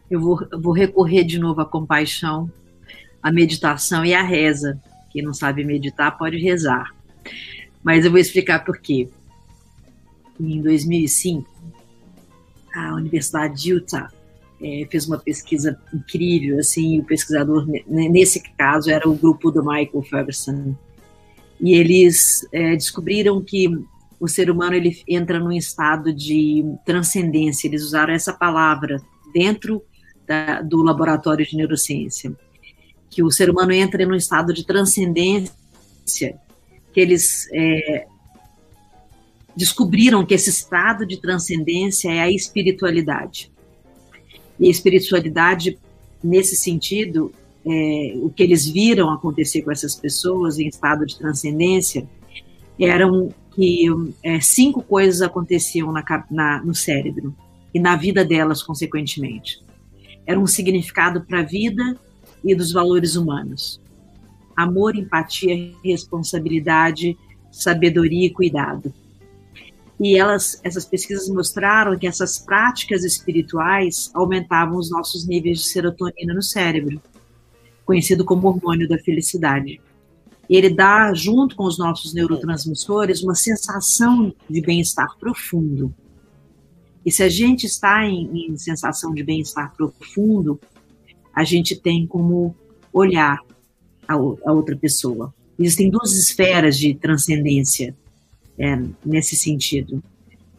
Eu vou, eu vou recorrer de novo à compaixão, à meditação e à reza quem não sabe meditar pode rezar. Mas eu vou explicar por quê. Em 2005, a Universidade de Utah é, fez uma pesquisa incrível, assim, o pesquisador, nesse caso, era o grupo do Michael Ferguson, e eles é, descobriram que o ser humano ele entra num estado de transcendência, eles usaram essa palavra dentro da, do laboratório de neurociência que o ser humano entra em um estado de transcendência, que eles é, descobriram que esse estado de transcendência é a espiritualidade. E a espiritualidade, nesse sentido, é, o que eles viram acontecer com essas pessoas em estado de transcendência eram que é, cinco coisas aconteciam na, na, no cérebro e na vida delas, consequentemente. Era um significado para a vida, e dos valores humanos. Amor, empatia, responsabilidade, sabedoria e cuidado. E elas, essas pesquisas mostraram que essas práticas espirituais aumentavam os nossos níveis de serotonina no cérebro, conhecido como hormônio da felicidade. Ele dá, junto com os nossos neurotransmissores, uma sensação de bem-estar profundo. E se a gente está em, em sensação de bem-estar profundo, a gente tem como olhar a, a outra pessoa. Existem duas esferas de transcendência é, nesse sentido,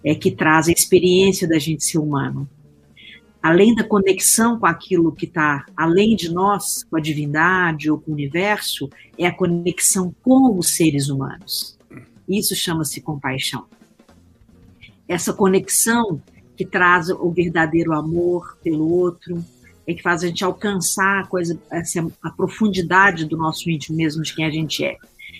é que traz a experiência da gente ser humano. Além da conexão com aquilo que está além de nós, com a divindade ou com o universo, é a conexão com os seres humanos. Isso chama-se compaixão. Essa conexão que traz o verdadeiro amor pelo outro, é que faz a gente alcançar a coisa, a profundidade do nosso íntimo mesmo de quem a gente é.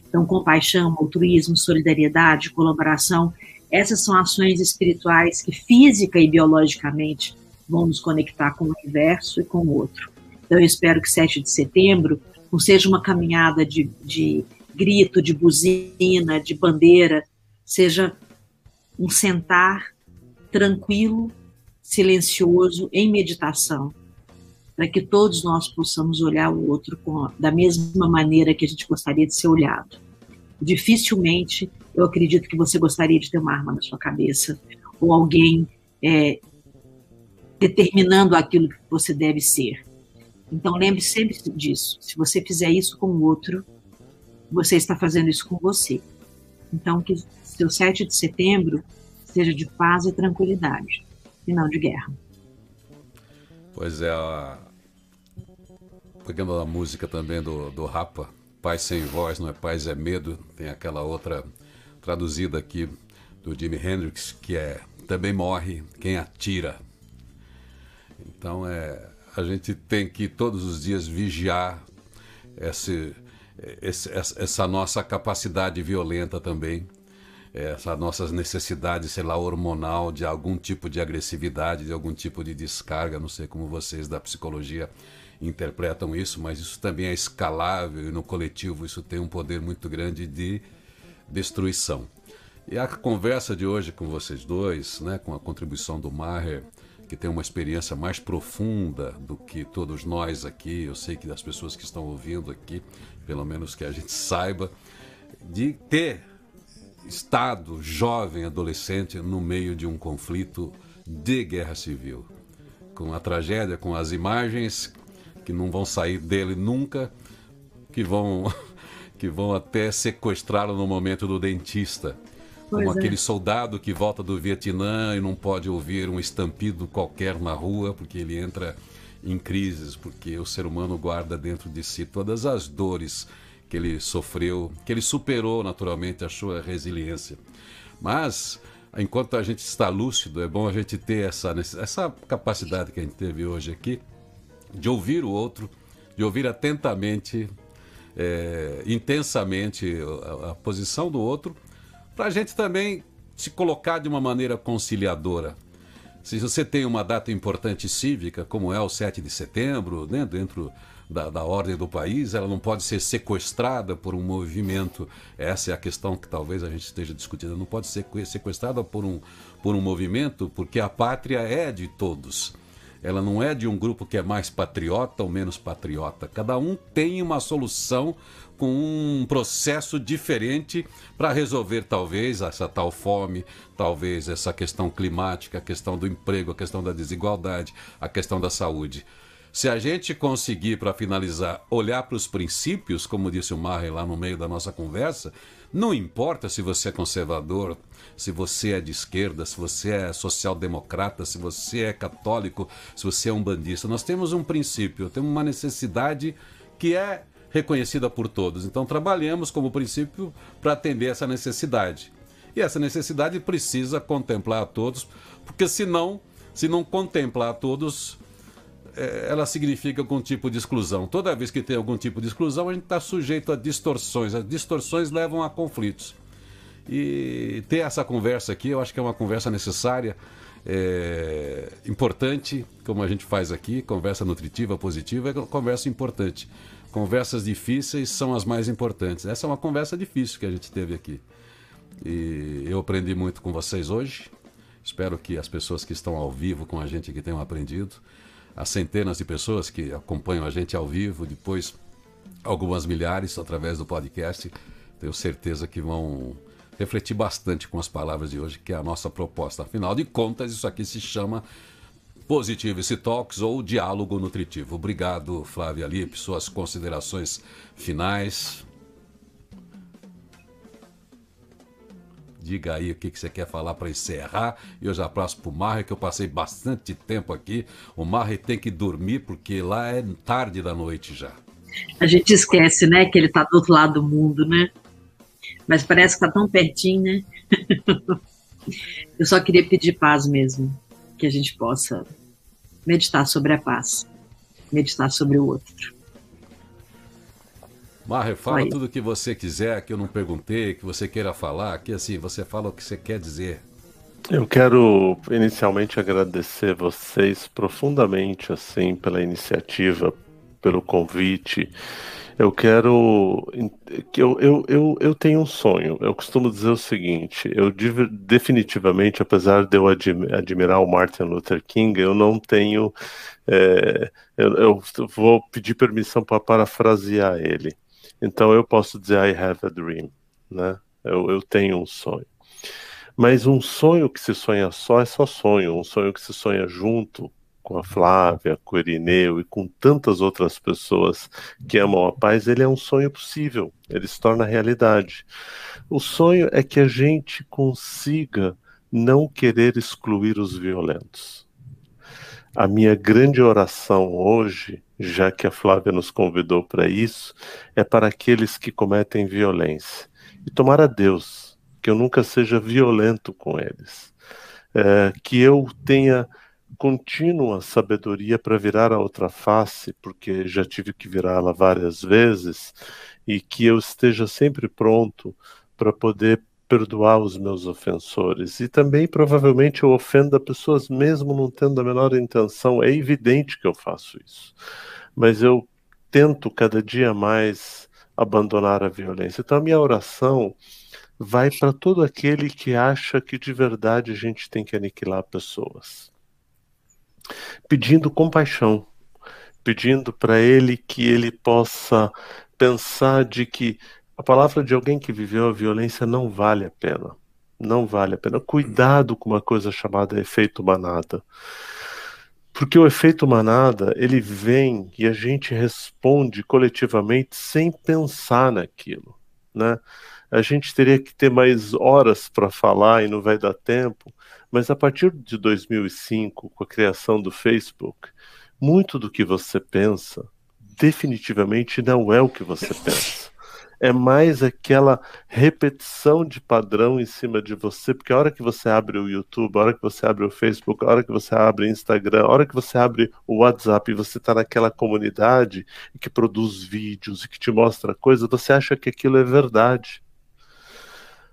Então, compaixão, altruísmo, solidariedade, colaboração, essas são ações espirituais que física e biologicamente vão nos conectar com o universo e com o outro. Então, eu espero que 7 de setembro não seja uma caminhada de, de grito, de buzina, de bandeira, seja um sentar tranquilo, silencioso, em meditação, para que todos nós possamos olhar o outro com, da mesma maneira que a gente gostaria de ser olhado. Dificilmente eu acredito que você gostaria de ter uma arma na sua cabeça ou alguém é, determinando aquilo que você deve ser. Então lembre sempre disso. Se você fizer isso com o outro, você está fazendo isso com você. Então que seu 7 de setembro seja de paz e tranquilidade, e não de guerra.
Pois é, a música também do, do Rapa, Paz Sem Voz, não é Paz é Medo, tem aquela outra traduzida aqui do Jimi Hendrix, que é Também Morre Quem Atira. Então, é, a gente tem que todos os dias vigiar esse, esse, essa nossa capacidade violenta também, essa nossas necessidades, sei lá, hormonal, de algum tipo de agressividade, de algum tipo de descarga, não sei como vocês da psicologia interpretam isso, mas isso também é escalável e no coletivo isso tem um poder muito grande de destruição. E a conversa de hoje com vocês dois, né, com a contribuição do Maher, que tem uma experiência mais profunda do que todos nós aqui, eu sei que das pessoas que estão ouvindo aqui, pelo menos que a gente saiba, de ter estado jovem, adolescente, no meio de um conflito de guerra civil. Com a tragédia, com as imagens que não vão sair dele nunca, que vão, que vão até sequestrá-lo no momento do dentista como é. aquele soldado que volta do Vietnã e não pode ouvir um estampido qualquer na rua, porque ele entra em crises, porque o ser humano guarda dentro de si todas as dores que ele sofreu, que ele superou naturalmente a sua resiliência. Mas, enquanto a gente está lúcido, é bom a gente ter essa, essa capacidade que a gente teve hoje aqui, de ouvir o outro, de ouvir atentamente, é, intensamente a, a posição do outro para a gente também se colocar de uma maneira conciliadora. Se você tem uma data importante cívica, como é o 7 de setembro, né, dentro da, da, ordem do país, ela não pode ser sequestrada por um movimento. Essa é a questão que talvez a gente esteja discutindo. Não pode ser sequestrada por um, por um movimento, porque a pátria é de todos. Ela não é de um grupo que é mais patriota ou menos patriota. Cada um tem uma solução com um processo diferente para resolver talvez essa tal fome, talvez essa questão climática, a questão do emprego, a questão da desigualdade, a questão da saúde. Se a gente conseguir, para finalizar, olhar para os princípios, como disse o Marre lá no meio da nossa conversa, não importa se você é conservador, se você é de esquerda, se você é social-democrata, se você é católico, se você é um bandista, nós temos um princípio, temos uma necessidade que é reconhecida por todos. Então trabalhamos como princípio para atender essa necessidade. E essa necessidade precisa contemplar a todos, porque senão, se não contemplar a todos, é, ela significa algum tipo de exclusão. Toda vez que tem algum tipo de exclusão, a gente está sujeito a distorções. As distorções levam a conflitos. E ter essa conversa aqui, eu acho que é uma conversa necessária, é, importante, como a gente faz aqui, conversa nutritiva, positiva, é conversa importante. Conversas difíceis são as mais importantes. Essa é uma conversa difícil que a gente teve aqui. E eu aprendi muito com vocês hoje. Espero que as pessoas que estão ao vivo com a gente aqui tenham aprendido. As centenas de pessoas que acompanham a gente ao vivo, depois algumas milhares através do podcast. Tenho certeza que vão refletir bastante com as palavras de hoje, que é a nossa proposta. Afinal de contas, isso aqui se chama Positivity Talks ou Diálogo Nutritivo. Obrigado, Flávia Lippe. Suas considerações finais. Diga aí o que, que você quer falar para encerrar. E eu já passo para o Marre, que eu passei bastante tempo aqui. O Marre tem que dormir, porque lá é tarde da noite já.
A gente esquece, né, que ele está do outro lado do mundo, né? Mas parece que está tão pertinho, né? eu só queria pedir paz mesmo. Que a gente possa meditar sobre a paz, meditar sobre o outro.
Marre, fala tudo o que você quiser, que eu não perguntei, que você queira falar, que assim, você fala o que você quer dizer.
Eu quero inicialmente agradecer vocês profundamente assim pela iniciativa, pelo convite. Eu quero. Eu, eu, eu, eu tenho um sonho. Eu costumo dizer o seguinte: eu definitivamente, apesar de eu admirar o Martin Luther King, eu não tenho. É, eu, eu, vou pedir permissão para parafrasear ele. Então eu posso dizer I have a dream, né? Eu, eu tenho um sonho. Mas um sonho que se sonha só é só sonho. Um sonho que se sonha junto com a Flávia, com o Irineu e com tantas outras pessoas que amam a paz, ele é um sonho possível, ele se torna realidade. O sonho é que a gente consiga não querer excluir os violentos. A minha grande oração hoje, já que a Flávia nos convidou para isso, é para aqueles que cometem violência. E tomar a Deus que eu nunca seja violento com eles. É, que eu tenha contínua sabedoria para virar a outra face, porque já tive que virá-la várias vezes, e que eu esteja sempre pronto para poder perdoar os meus ofensores. E também, provavelmente, eu ofenda pessoas mesmo não tendo a menor intenção. É evidente que eu faço isso. Mas eu tento cada dia mais abandonar a violência. Então, a minha oração vai para todo aquele que acha que de verdade a gente tem que aniquilar pessoas. Pedindo compaixão, pedindo para ele que ele possa pensar de que a palavra de alguém que viveu a violência não vale a pena. Não vale a pena. Cuidado com uma coisa chamada efeito manada. Porque o efeito manada, ele vem e a gente responde coletivamente sem pensar naquilo, né? A gente teria que ter mais horas para falar e não vai dar tempo, mas a partir de 2005, com a criação do Facebook, muito do que você pensa definitivamente não é o que você pensa é mais aquela repetição de padrão em cima de você, porque a hora que você abre o YouTube, a hora que você abre o Facebook, a hora que você abre o Instagram, a hora que você abre o WhatsApp e você está naquela comunidade que produz vídeos e que te mostra coisas, você acha que aquilo é verdade.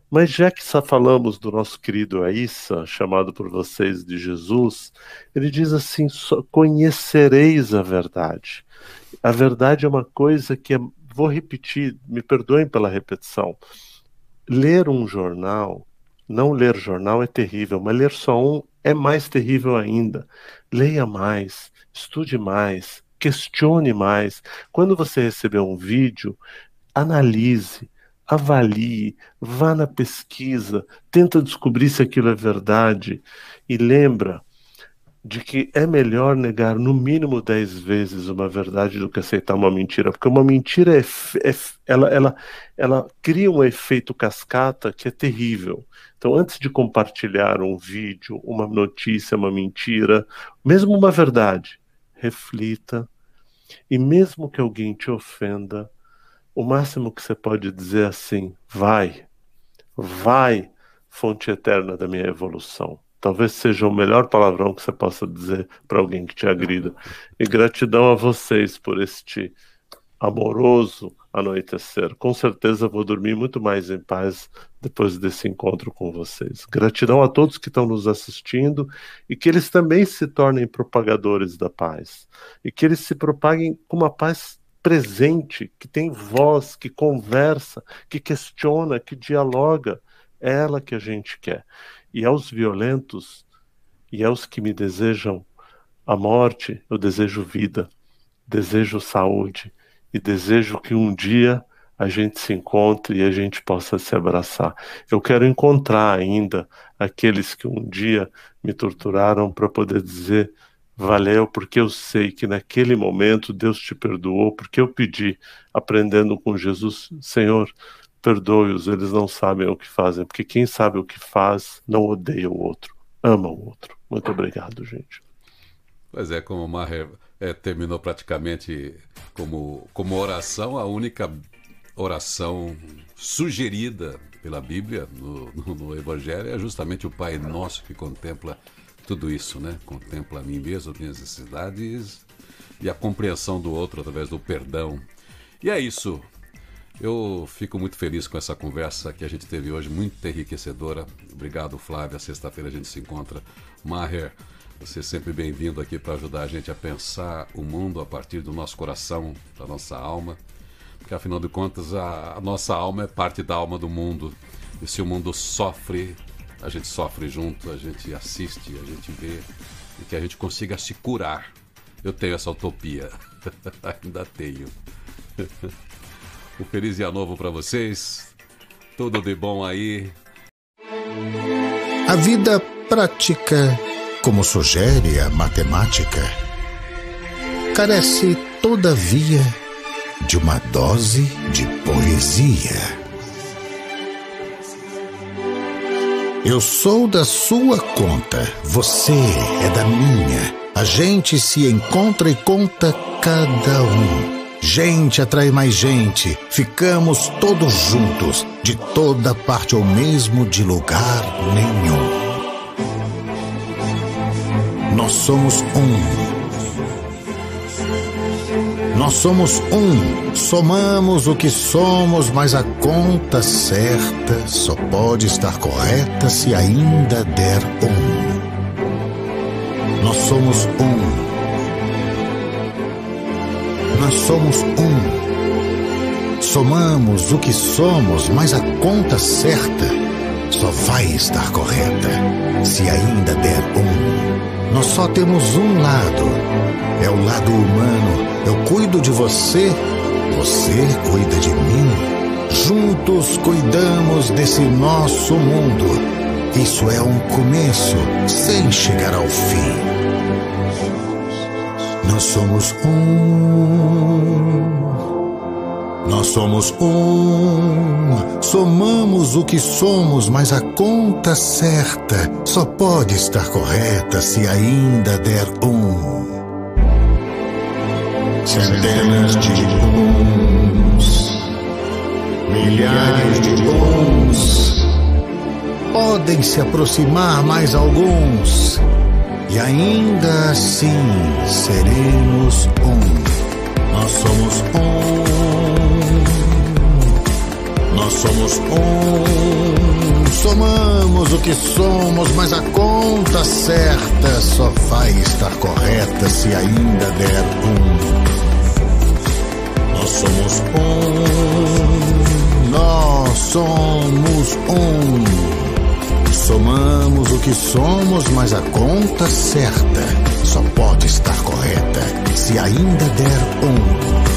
Mas já que só falamos do nosso querido Aissa, chamado por vocês de Jesus, ele diz assim: conhecereis a verdade. A verdade é uma coisa que é vou repetir, me perdoem pela repetição. Ler um jornal, não ler jornal é terrível, mas ler só um é mais terrível ainda. Leia mais, estude mais, questione mais. Quando você receber um vídeo, analise, avalie, vá na pesquisa, tenta descobrir se aquilo é verdade e lembra de que é melhor negar no mínimo dez vezes uma verdade do que aceitar uma mentira, porque uma mentira é, é, ela, ela, ela cria um efeito cascata que é terrível. Então, antes de compartilhar um vídeo, uma notícia, uma mentira, mesmo uma verdade, reflita. E mesmo que alguém te ofenda, o máximo que você pode dizer assim: vai, vai, fonte eterna da minha evolução Talvez seja o melhor palavrão que você possa dizer para alguém que te agrida. E gratidão a vocês por este amoroso anoitecer. Com certeza vou dormir muito mais em paz depois desse encontro com vocês. Gratidão a todos que estão nos assistindo e que eles também se tornem propagadores da paz. E que eles se propaguem com uma paz presente, que tem voz, que conversa, que questiona, que dialoga. É ela que a gente quer e aos violentos e aos que me desejam a morte, eu desejo vida, desejo saúde e desejo que um dia a gente se encontre e a gente possa se abraçar. Eu quero encontrar ainda aqueles que um dia me torturaram para poder dizer valeu, porque eu sei que naquele momento Deus te perdoou, porque eu pedi, aprendendo com Jesus, Senhor, Perdoe-os, eles não sabem o que fazem, porque quem sabe o que faz não odeia o outro, ama o outro. Muito obrigado, gente.
Pois é, como o Maher é, terminou praticamente como, como oração, a única oração sugerida pela Bíblia no, no, no, Evangelho é justamente o Pai Nosso que contempla tudo isso, né? Contempla a mim mesmo, as minhas necessidades e a compreensão do outro através do perdão. E é isso. Eu fico muito feliz com essa conversa que a gente teve hoje, muito enriquecedora. Obrigado, Flávia. Sexta-feira a gente se encontra. Maher, você é sempre bem-vindo aqui para ajudar a gente a pensar o mundo a partir do nosso coração, da nossa alma. Porque afinal de contas, a, a nossa alma é parte da alma do mundo. E se o mundo sofre, a gente sofre junto, a gente assiste, a gente vê. E que a gente consiga se curar. Eu tenho essa utopia. Ainda tenho. Um feliz dia novo para vocês. Tudo de bom aí.
A vida prática, como sugere a matemática, carece, todavia, de uma dose de poesia. Eu sou da sua conta, você é da minha. A gente se encontra e conta cada um. Gente atrai mais gente, ficamos todos juntos, de toda parte ou mesmo de lugar nenhum. Nós somos um. Nós somos um, somamos o que somos, mas a conta certa só pode estar correta se ainda der um. Nós somos um. Nós somos um. Somamos o que somos, mas a conta certa só vai estar correta se ainda der um. Nós só temos um lado. É o lado humano. Eu cuido de você, você cuida de mim. Juntos cuidamos desse nosso mundo. Isso é um começo sem chegar ao fim. Nós somos um. Nós somos um, somamos o que somos, mas a conta certa só pode estar correta se ainda der um. Centenas de uns, milhares de uns, podem se aproximar mais alguns, e ainda assim seremos um. Nós somos um. Nós somos um. Somamos o que somos, mas a conta certa só vai estar correta se ainda der um. Nós somos um. Nós somos um. Somamos o que somos, mas a conta certa só pode estar correta se ainda der um.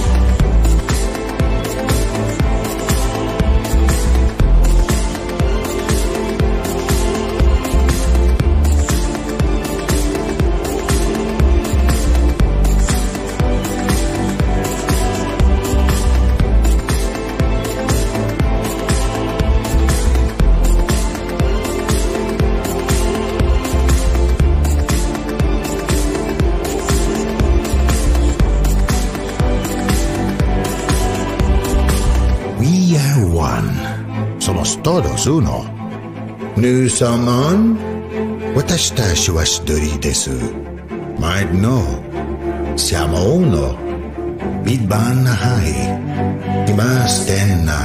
todos uno. Nusamon? Watashita shiwashidori desu. Might no. Siamo uno. Midban hai. Imaste na.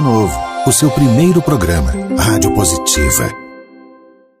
Novo, o seu primeiro programa, Rádio Positiva